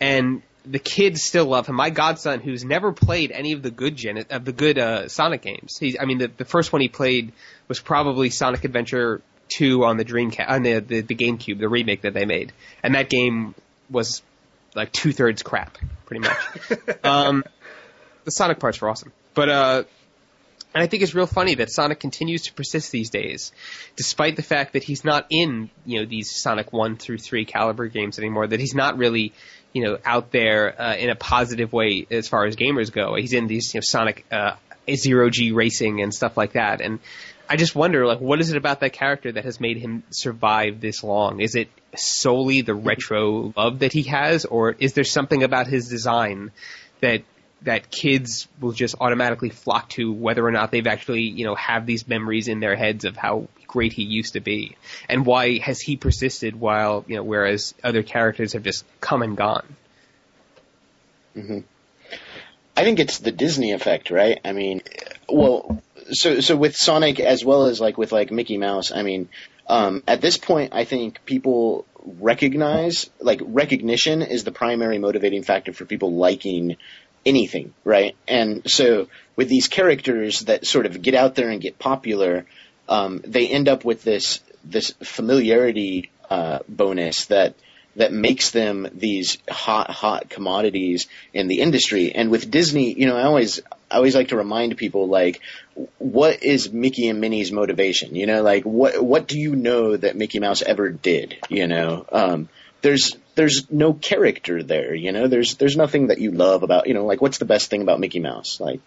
and the kids still love him. My godson, who's never played any of the good gen of the good uh, Sonic games, he's I mean, the the first one he played was probably Sonic Adventure two on the Dreamcast on the, the the GameCube, the remake that they made, and that game was like two thirds crap, pretty much. [laughs] um, the Sonic parts were awesome, but uh, and I think it's real funny that Sonic continues to persist these days, despite the fact that he's not in, you know, these Sonic 1 through 3 caliber games anymore, that he's not really, you know, out there uh, in a positive way as far as gamers go. He's in these, you know, Sonic uh, Zero G racing and stuff like that. And I just wonder, like, what is it about that character that has made him survive this long? Is it solely the retro love that he has, or is there something about his design that that kids will just automatically flock to whether or not they've actually, you know, have these memories in their heads of how great he used to be. And why has he persisted while, you know, whereas other characters have just come and gone. hmm I think it's the Disney effect, right? I mean, well, so so with Sonic as well as like with like Mickey Mouse, I mean, um, at this point, I think people recognize like recognition is the primary motivating factor for people liking anything, right? And so with these characters that sort of get out there and get popular, um, they end up with this this familiarity uh, bonus that that makes them these hot hot commodities in the industry. And with Disney, you know, I always I always like to remind people like what is Mickey and Minnie's motivation? You know, like what what do you know that Mickey Mouse ever did? You know, um, there's there's no character there. You know, there's there's nothing that you love about. You know, like what's the best thing about Mickey Mouse? Like,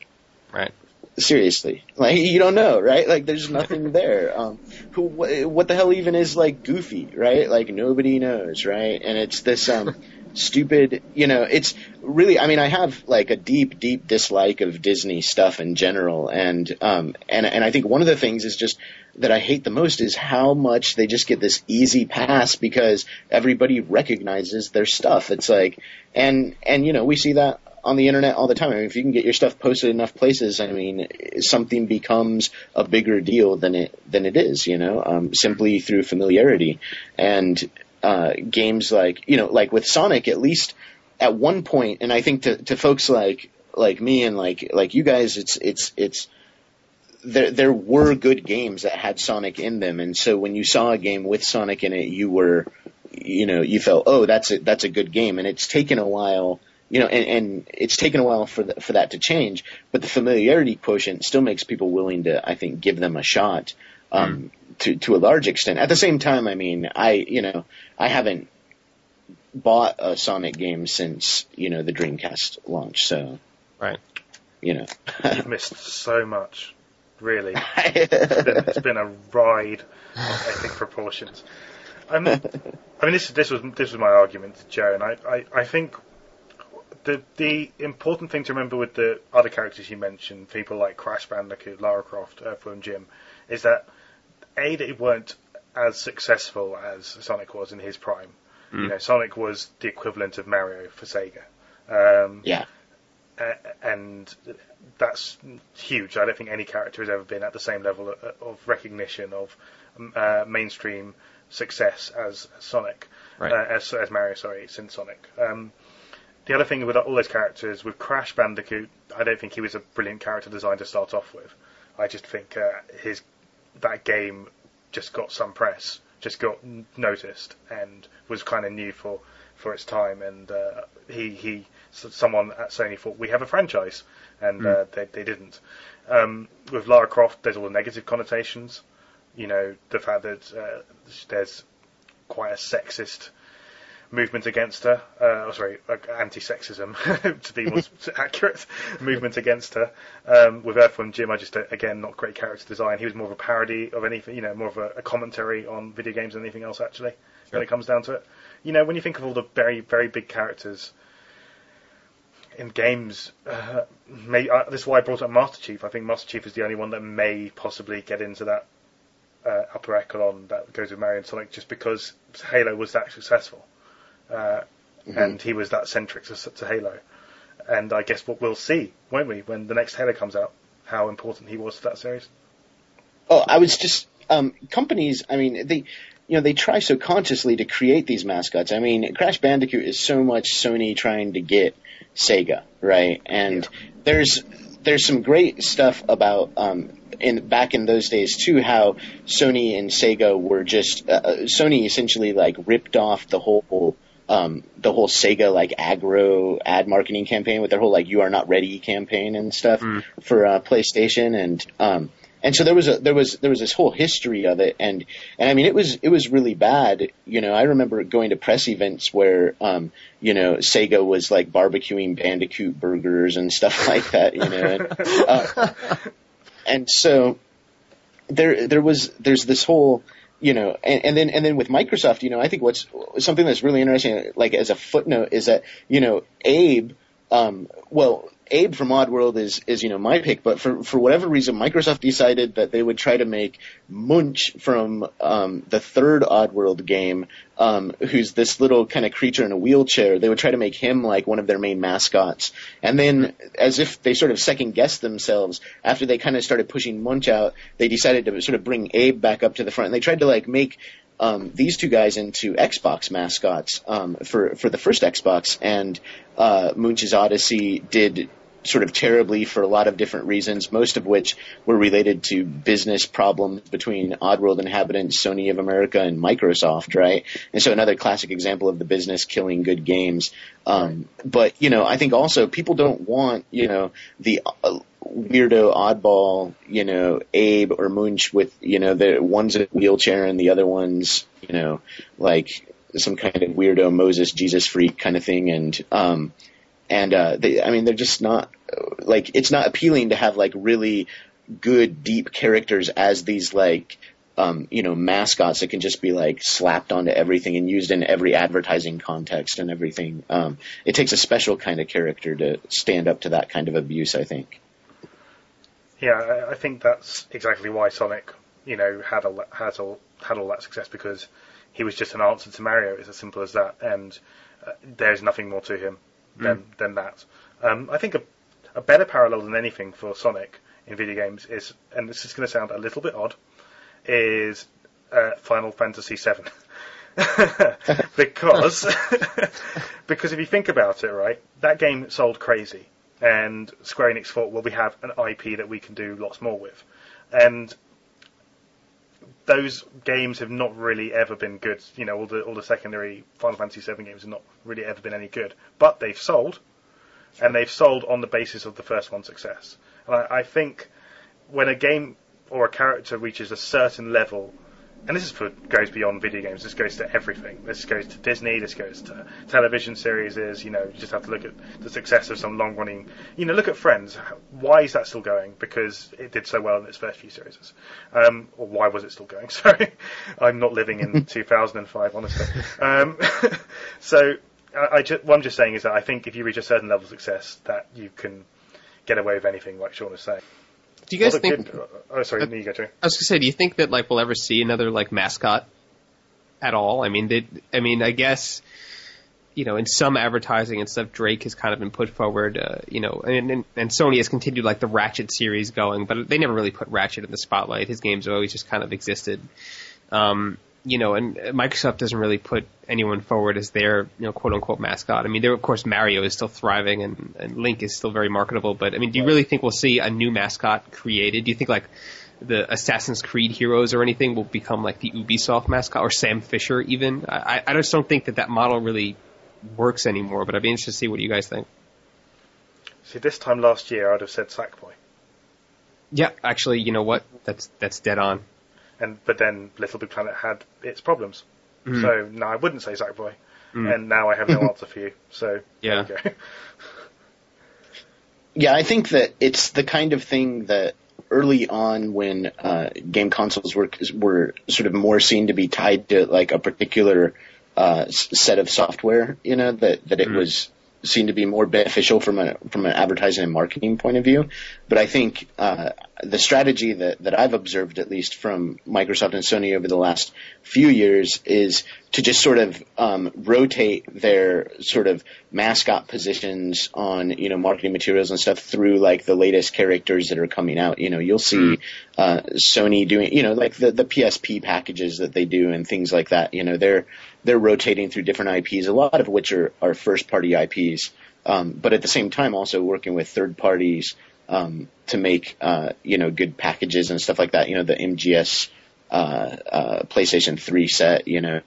right? Seriously, like you don't know, right? Like there's nothing [laughs] there. Um, who wh- what the hell even is like Goofy, right? Like nobody knows, right? And it's this um [laughs] stupid, you know, it's really I mean I have like a deep deep dislike of Disney stuff in general and um and and I think one of the things is just that I hate the most is how much they just get this easy pass because everybody recognizes their stuff. It's like and and you know, we see that on the internet all the time. I mean, if you can get your stuff posted enough places, I mean, something becomes a bigger deal than it than it is. You know, um, simply through familiarity and uh, games like you know, like with Sonic, at least at one point, and I think to to folks like like me and like like you guys, it's it's it's there there were good games that had Sonic in them, and so when you saw a game with Sonic in it, you were you know you felt oh that's a that's a good game, and it's taken a while you know, and, and it's taken a while for the, for that to change, but the familiarity quotient still makes people willing to, I think, give them a shot, um, mm. to, to a large extent. At the same time, I mean, I, you know, I haven't bought a Sonic game since, you know, the Dreamcast launch, so. Right. You know. You've missed so much, really. it's, [laughs] been, it's been a ride of epic proportions. Um, I mean, this, this was, this was my argument to Joe, and I, I, I think the the important thing to remember with the other characters you mentioned, people like Crash Bandicoot, Lara Croft, Earthworm Jim, is that a they weren't as successful as Sonic was in his prime. Mm. You know, Sonic was the equivalent of Mario for Sega. Um, yeah. Uh, and that's huge. I don't think any character has ever been at the same level of, of recognition of uh, mainstream success as Sonic, right. uh, as, as Mario. Sorry, since Sonic. Um, the other thing with all those characters, with Crash Bandicoot, I don't think he was a brilliant character design to start off with. I just think uh, his that game just got some press, just got n- noticed, and was kind of new for for its time. And uh, he he someone at Sony thought we have a franchise, and uh, they they didn't. Um, with Lara Croft, there's all the negative connotations. You know, the fact that uh, there's quite a sexist movement against her. Uh, oh, sorry, anti-sexism [laughs] to be more [laughs] accurate. movement against her. Um, with Earthworm Jim, I just uh, again not great character design. He was more of a parody of anything, you know, more of a, a commentary on video games than anything else. Actually, when it comes down to it, you know, when you think of all the very very big characters in games, uh, may, uh, this is why I brought up Master Chief. I think Master Chief is the only one that may possibly get into that uh, upper echelon that goes with Mario and Sonic, just because Halo was that successful, uh, and he was that centric to, to Halo. And I guess what we'll see, won't we, when the next Halo comes out, how important he was to that series. Oh, I was just um, companies. I mean, they you know they try so consciously to create these mascots. I mean, Crash Bandicoot is so much Sony trying to get Sega, right? And there's there's some great stuff about um, in back in those days too, how Sony and Sega were just uh, Sony essentially like ripped off the whole. Um, the whole Sega like aggro ad marketing campaign with their whole like "You Are Not Ready" campaign and stuff for uh, PlayStation, and um, and so there was a there was there was this whole history of it, and and I mean it was it was really bad. You know, I remember going to press events where um, you know Sega was like barbecuing Bandicoot burgers and stuff [laughs] like that. You know, and, uh, [laughs] and so there there was there's this whole you know, and, and then and then with Microsoft, you know, I think what's something that's really interesting, like as a footnote, is that you know Abe, um, well, Abe from Oddworld is is you know my pick, but for for whatever reason, Microsoft decided that they would try to make Munch from um, the third Oddworld game, um, who's this little kind of creature in a wheelchair. They would try to make him like one of their main mascots, and then as if they sort of second guessed themselves after they kind of started pushing Munch out, they decided to sort of bring Abe back up to the front. And they tried to like make um, these two guys into Xbox mascots um, for for the first Xbox, and uh, Munch's Odyssey did sort of terribly for a lot of different reasons, most of which were related to business problems between Oddworld inhabitants, Sony of America, and Microsoft, right? And so another classic example of the business killing good games. Um, but you know, I think also people don't want you know the uh, weirdo oddball, you know, Abe or Munch with you know the one's a wheelchair and the other one's you know like some kind of weirdo Moses Jesus freak kind of thing, and um, and uh, they, I mean they're just not like it's not appealing to have like really good deep characters as these like um, you know mascots that can just be like slapped onto everything and used in every advertising context and everything. Um, it takes a special kind of character to stand up to that kind of abuse. I think. Yeah, I, think that's exactly why Sonic, you know, had all that, had all had all that success because he was just an answer to Mario. It's as simple as that, and uh, there's nothing more to him than than that. Um, I think a, a better parallel than anything for Sonic in video games is, and this is going to sound a little bit odd, is uh, Final Fantasy VII. [laughs] because [laughs] because if you think about it, right, that game sold crazy, and Square Enix thought, well, we have an IP that we can do lots more with, and those games have not really ever been good. You know, all the all the secondary Final Fantasy VII games have not really ever been any good, but they've sold, and they've sold on the basis of the first one's success. And I, I think when a game or a character reaches a certain level, and this is for goes beyond video games. This goes to everything. This goes to Disney. This goes to television series. Is you know you just have to look at the success of some long running. You know, look at Friends. Why is that still going? Because it did so well in its first few series. Um, or why was it still going? [laughs] Sorry, I'm not living in [laughs] 2005, honestly. Um, [laughs] so I, I just, what I'm just saying is that I think if you reach a certain level of success, that you can get away with anything, like Shawn was saying. Do you guys Well, think? kid- oh, sorry, you go, Joe. I was gonna say, do you think that like we'll ever see another like mascot at all? I mean, they, I mean, I guess you know, in some advertising and stuff, Drake has kind of been put forward. Uh, you know, and, and and Sony has continued like the Ratchet series going, but they never really put Ratchet in the spotlight. His games have always just kind of existed. Um, you know, and Microsoft doesn't really put anyone forward as their, you know, quote unquote mascot. I mean, there, of course, Mario is still thriving and, and Link is still very marketable, but I mean, do you really think we'll see a new mascot created? Do you think like the Assassin's Creed heroes or anything will become like the Ubisoft mascot or Sam Fisher even? I, I just don't think that that model really works anymore, but I'd be interested to see what you guys think. See, this time last year, I'd have said Sackboy. Yeah, actually, you know what? That's that's dead on. And but then Little Big Planet had its problems. Mhm. So no, I wouldn't say Sackboy. Mm. And now I have no [laughs] answer for you. So Yeah. there go. [laughs] Yeah, I think that it's the kind of thing that early on when uh, game consoles were were sort of more seen to be tied to like a particular uh, set of software, you know, that that it Mhm. was seen to be more beneficial from a from an advertising and marketing point of view. But I think uh, the strategy that that I've observed, at least from Microsoft and Sony over the last few years, is to just sort of um, rotate their sort of mascot positions on you know marketing materials and stuff through like the latest characters that are coming out. You know, you'll see uh, Sony doing you know like the the PSP packages that they do and things like that. You know, they're they're rotating through different IPs, a lot of which are, are first party IPs, um, but at the same time also working with third parties um, to make uh, you know good packages and stuff like that. You know, the MGS uh, uh, PlayStation 3 set, you know,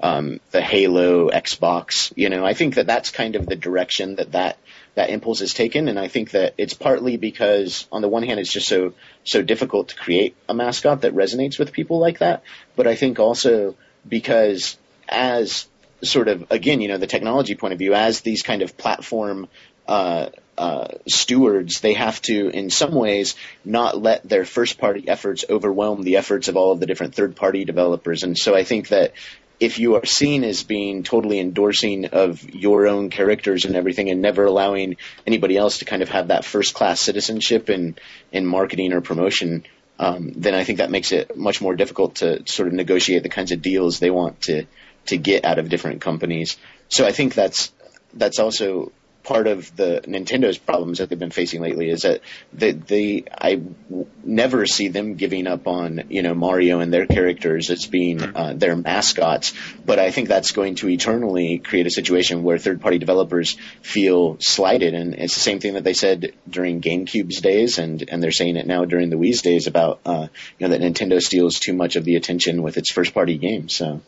um, the Halo Xbox, you know, I think that that's kind of the direction that that that impulse is taken, and I think that it's partly because on the one hand it's just so so difficult to create a mascot that resonates with people like that, but I think also because as sort of again, you know, the technology point of view, as these kind of platform uh, uh, stewards, they have to, in some ways, not let their first party efforts overwhelm the efforts of all of the different third party developers. And so I think that if you are seen as being totally endorsing of your own characters and everything and never allowing anybody else to kind of have that first class citizenship in, in marketing or promotion, um, then I think that makes it much more difficult to sort of negotiate the kinds of deals they want to, to get out of different companies. So I think that's, that's also part of the Nintendo's problems that they've been facing lately is that they, they I w- never see them giving up on you know Mario and their characters as being uh, their mascots, but I think that's going to eternally create a situation where third party developers feel slighted, and it's the same thing that they said during GameCube's days, and and they're saying it now during the Wii's days about uh, you know that Nintendo steals too much of the attention with its first party games. So.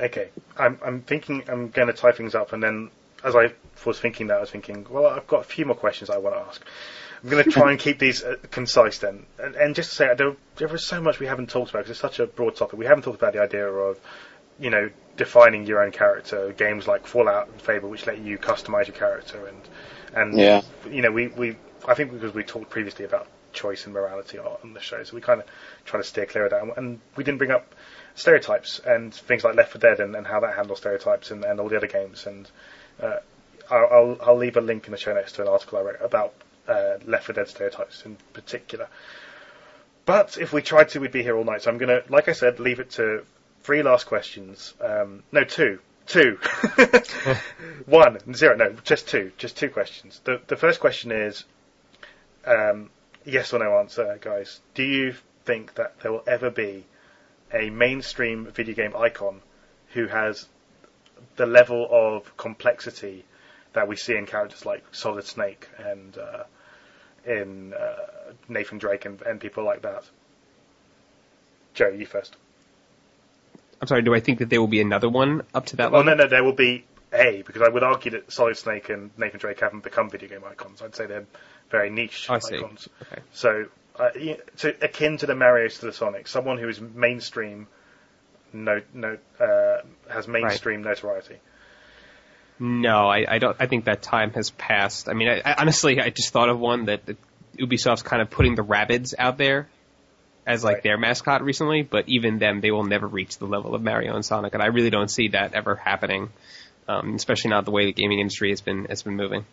Okay, I'm I'm thinking I'm going to tie things up, and then as I was thinking that, I was thinking, well, I've got a few more questions I want to ask. I'm going to try and [laughs] keep these uh, concise then, and, and just to say there, there is so much we haven't talked about because it's such a broad topic. We haven't talked about the idea of, you know, defining your own character. Games like Fallout and Fable, which let you customize your character, and and Yeah. you know, we we I think because we talked previously about choice and morality on the show, so we kind of try to steer clear of that, and, and we didn't bring up stereotypes and things like Left 4 Dead and, and how that handles stereotypes and, and all the other games. And uh, I'll, I'll, leave a link in the show notes to an article I wrote about uh, Left 4 Dead stereotypes in particular. But if we tried to, we'd be here all night. So I'm going to, like I said, leave it to three last questions. Um, no, two. Two. [laughs] One, zero, no, just two. Just two questions. The, the first question is um, yes or no answer, guys. Do you think that there will ever be a mainstream video game icon who has the level of complexity that we see in characters like Solid Snake and uh, in uh, Nathan Drake and, and people like that. Joe, you first. I'm sorry, do I think that there will be another one up to that Well, level? no, no, there will be a because I would argue that Solid Snake and Nathan Drake haven't become video game icons. I'd say they're very niche I see. Okay. So, uh, so akin to the Mario's to the Sonic, someone who is mainstream, no, no, uh, has mainstream notoriety. No, I, I don't. I think that time has passed. I mean, I, I, honestly, I just thought of one that, that Ubisoft's kind of putting the rabbits out there as like Right. their mascot recently, but even them, they will never reach the level of Mario and Sonic, and I really don't see that ever happening. Um, especially not the way the gaming industry has been has been moving.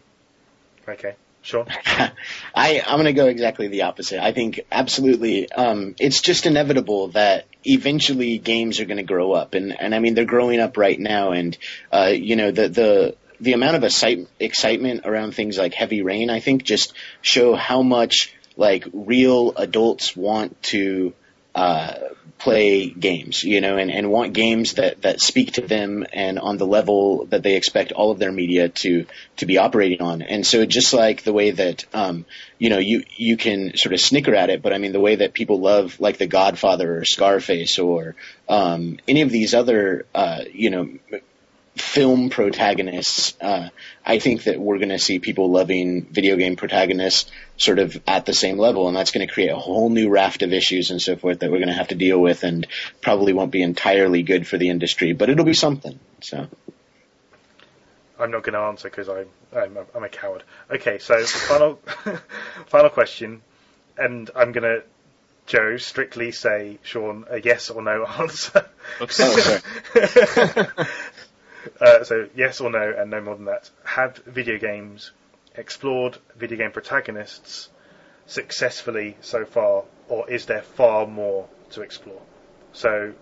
Okay, sure. [laughs] I, I'm going to go exactly the opposite. I think absolutely, um, it's just inevitable that eventually games are going to grow up, and and I mean they're growing up right now, and uh, you know the the the amount of excite- excitement around things like Heavy Rain, I think, just show how much like real adults want to uh, play games, you know, and, and want games that, that speak to them and on the level that they expect all of their media to, to be operating on. And so just like the way that, um, you know, you, you can sort of snicker at it, but I mean, the way that people love like The Godfather or Scarface or, um, any of these other, uh, you know, film protagonists, uh, I think that we're going to see people loving video game protagonists sort of at the same level, and that's going to create a whole new raft of issues and so forth that we're going to have to deal with, and probably won't be entirely good for the industry, but it'll be something. So. I'm not going to answer because I'm, I'm a, I'm a coward. Okay, so final [laughs] final question, and I'm going to Joe strictly say Shawn a yes or no [laughs] answer. Oh, [laughs] Uh, so yes or no, and no more than that. Have video games explored video game protagonists successfully so far, or is there far more to explore? So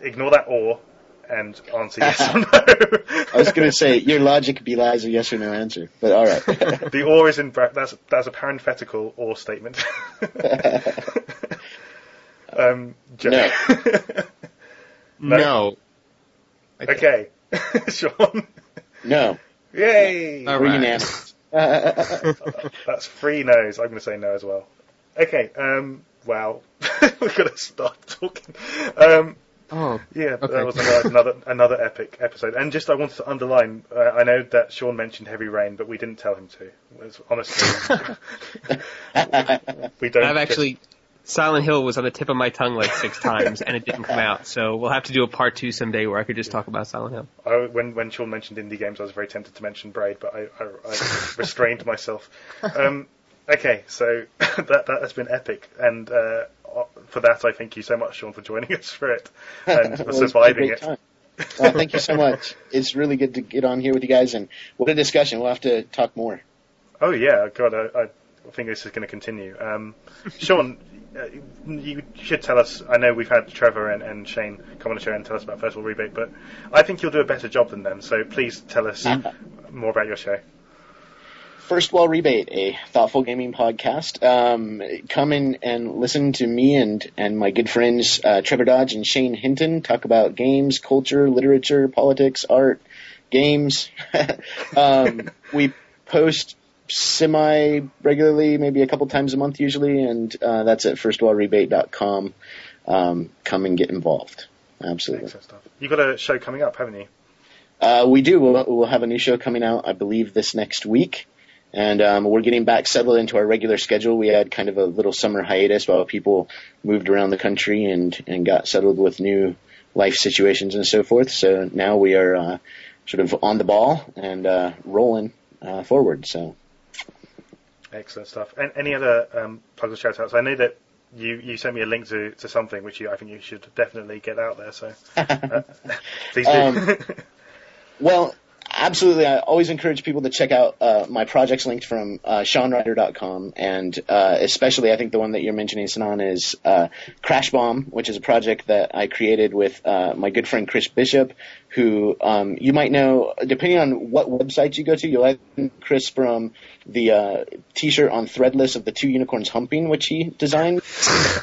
ignore that or and answer yes or no. [laughs] I was going to say your logic belies a yes or no answer, but all right. [laughs] the or is in bra- that's that's a parenthetical or statement. [laughs] um, Joe. No. no. No. Okay. [laughs] Shawn. No. Yay! All Three right. nasties. [laughs] That's three no's. I'm going to say no as well. Okay. Um. Wow. [laughs] We've got to start talking. Um. Oh, Yeah, Okay. that was another, another another epic episode. And just I wanted to underline, uh, I know that Shawn mentioned Heavy Rain, but we didn't tell him to. It's, honestly, we don't. I've actually Silent Hill was on the tip of my tongue like six [laughs] times, and it didn't come out. So we'll have to do a part two someday where I could just talk about Silent Hill. I, when when Shawn mentioned indie games, I was very tempted to mention Braid, but I, I, I [laughs] restrained myself. Um, okay, so [laughs] that that has been epic, and uh, for that I thank you so much, Shawn, for joining us for it and for Well, it's been a surviving it. time. Well, thank you so much. It's really good to get on here with you guys, and what a discussion. We'll have to talk more. Oh yeah, God, I, I think this is going to continue. Um, Shawn, uh, you should tell us. I know we've had Trevor and, and Shane come on the show and tell us about First Wall Rebate, but I think you'll do a better job than them. So please tell us more about your show. First Wall Rebate, a thoughtful gaming podcast. Um, come in and listen to me and, and my good friends uh, Trevor Dodge and Shane Hinton talk about games, culture, literature, politics, art, games. [laughs] um, we post semi regularly, maybe a couple times a month usually, and uh, that's at firstwallrebate.com. Um, come and get involved. Absolutely. You've got a show coming up, haven't you? Uh, we do. We'll, we'll have a new show coming out, I believe, this next week. And um, we're getting back settled into our regular schedule. We had kind of a little summer hiatus while people moved around the country and, and got settled with new life situations and so forth. So now we are uh, sort of on the ball and uh, rolling uh, forward. So Excellent stuff. And any other um, plugs or shout outs? I know that you, you sent me a link to, to something which you, I think you should definitely get out there. So uh, [laughs] please do. Um, [laughs] Well, absolutely. I always encourage people to check out uh, my projects linked from uh, ShawnRider.com, and uh, especially I think the one that you're mentioning, Sinan, is uh, Crash Bomb, which is a project that I created with uh, my good friend Chris Bishop, who um, you might know, depending on what website you go to, you'll have Chris from the uh, T-shirt on Threadless of the two unicorns humping, which he designed.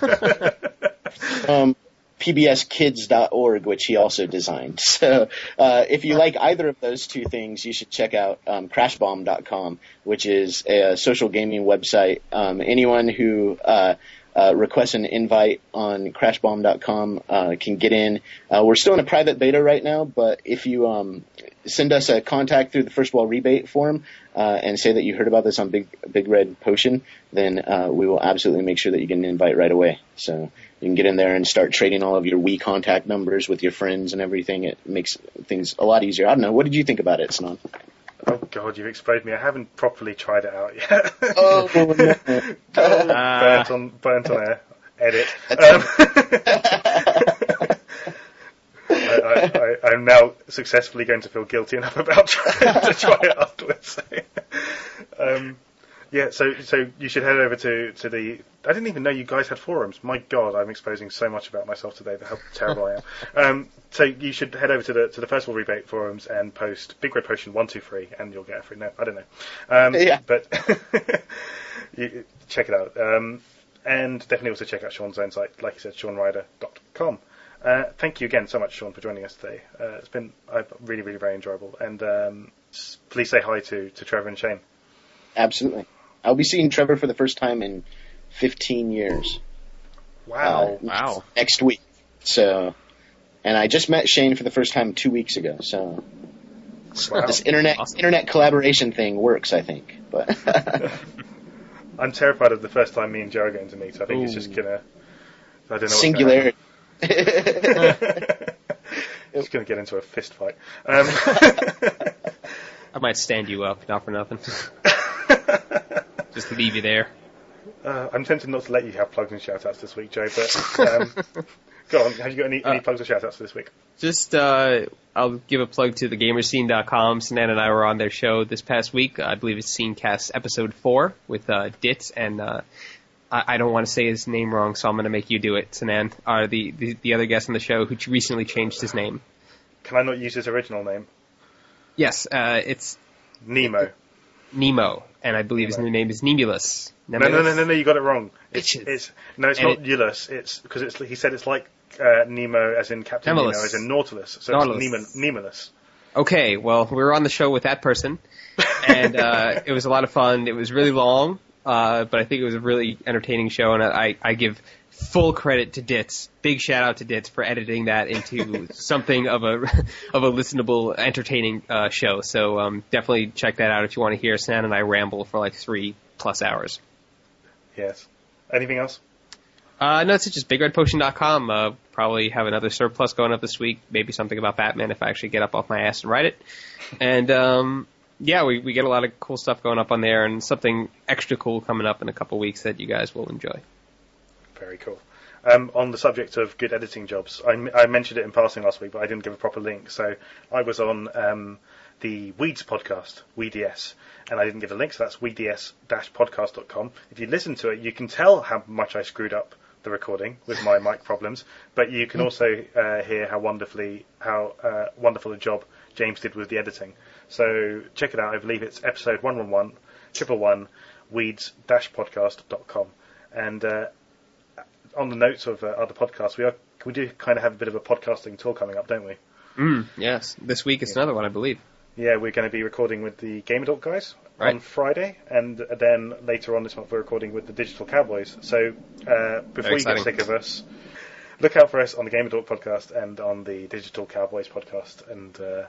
[laughs] um, pbskids.org, which he also designed. [laughs] So uh, if you like either of those two things, you should check out um, crashbomb.com, which is a social gaming website. Um, anyone who uh, uh, requests an invite on crashbomb.com uh, can get in. Uh, we're still in a private beta right now, but if you um, send us a contact through the First Wall Rebate form uh, and say that you heard about this on Big Big Red Potion, then uh, we will absolutely make sure that you get an invite right away. So you can get in there and start trading all of your Wii contact numbers with your friends and everything. It makes things a lot easier. I don't know. What did you think about it, Sinan? oh God, you've exposed me. I haven't properly tried it out yet. [laughs] Oh, no. [laughs] burnt on burnt on air. Edit. Um, [laughs] I, I, I, I'm now successfully going to feel guilty enough about trying to try it afterwards. um, yeah, so so you should head over to, to the. I didn't even know you guys had forums. My God, I'm exposing so much about myself today. How terrible I am. [laughs] Um, so you should head over to the to the First Wall Rebate forums and post Big Red Potion one two three, and you'll get a free. No, I don't know. Um, Yeah. But [laughs] you, check it out. Um, and definitely also check out Shawn's own site, like he said, shawnrider.com. Uh, thank you again so much, Shawn, for joining us today. Uh, it's been uh, really, really very enjoyable. And um, please say hi to, to Trevor and Shane. Absolutely. I'll be seeing Trevor for the first time in 15 years. Wow. Uh, Wow. Next week. So, and I just met Shane for the first time two weeks ago. So Wow. this internet Awesome. internet collaboration thing works, I think. But [laughs] I'm terrified of the first time me and Joe are going to meet. I think it's just gonna. I don't know. what's singularity. Gonna [laughs] just gonna get into a fist fight. Um, [laughs] I might stand you up, not for nothing. Just to leave you there. uh, I'm tempted not to let you have plugs and shout outs this week, Joe, but um, [laughs] go on. Have you got any, any Uh, plugs or shout outs for this week? Just, uh, I'll give a plug to thegamerscene.com. Sinan and I were on their show this past week. I believe it's Scenecast episode 4 with, uh, Ditz and, uh, I, I don't want to say his name wrong, so I'm going to make you do it, Sinan. Are the, the, the other guest on the show who recently changed his name. Can I not use his original name? Yes, uh, it's Nemo. Nemo, and I believe his new name is Nemulus. No, no, no, no, no, you got it wrong. It's, it's no, it's not Ulysses. It's because it's he said it's like uh, Nemo, as in Captain. Nemo, as in Nautilus. So Nautilus. it's Nemo, Nemulus. Okay, well, we were on the show with that person, [laughs] and uh, it was a lot of fun. It was really long, uh, but I think it was a really entertaining show, and I, I give full credit to Ditz. Big shout out to Ditz for editing that into [laughs] something of a of a listenable, entertaining uh, show. So um, definitely check that out if you want to hear San and I ramble for like three plus hours. Yes. Anything else? Uh, no, it's just BigRedPotion.com. Uh, probably have another surplus going up this week. Maybe something about Batman if I actually get up off my ass and write it. And um, yeah, we we get a lot of cool stuff going up on there, and something extra cool coming up in a couple weeks that you guys will enjoy. Very cool. Um, on the subject of good editing jobs, I, m- I mentioned it in passing last week, but I didn't give a proper link. So I was on um, the Weeds podcast, Weeds, and I didn't give a link, so that's weeds-podcast.com. If you listen to it, you can tell how much I screwed up the recording with my mic problems, but you can also uh, hear how wonderfully how uh, wonderful a job James did with the editing. So check it out. I believe it's episode 111, triple one, weeds-podcast.com. And uh, on the notes of uh, other podcasts, we are we do kind of have a bit of a podcasting tour coming up, don't we? Mm, yes, this week it's another one, I believe. Yeah, we're going to be recording with the Game Adult guys on Friday, and then later on this month we're recording with the Digital Cowboys. So uh, before you get sick of us, look out for us on the Game Adult podcast and on the Digital Cowboys podcast, and uh,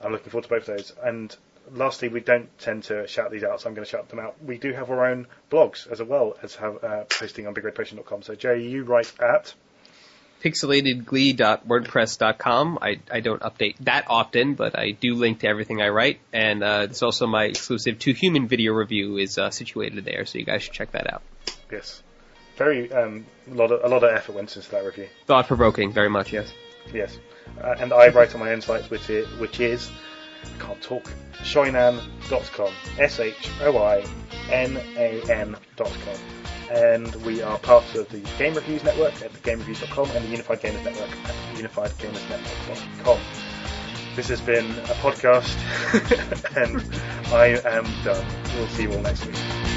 I'm looking forward to both of those. And lastly, we don't tend to shout these out, so I'm going to shout them out. We do have our own blogs as well as have uh, posting on BigRedPotion.com. So Jerry, you write at pixelatedglee.wordpress.com. I, I don't update that often, but I do link to everything I write, and uh, it's also my exclusive Too Human video review is uh, situated there, so you guys should check that out. yes, very um, a lot of a lot of effort went into that review. Thought provoking, very much, yes. Yes. Uh, and I write on my own site, which is, which is I can't talk, shoinan.com. S-H-O-I-N-A-N.com. And we are part of the Game Reviews Network at thegamereviews.com and the Unified Gamers Network at unifiedgamersnetwork.com. This has been a podcast, [laughs] and I am done. We'll see you all next week.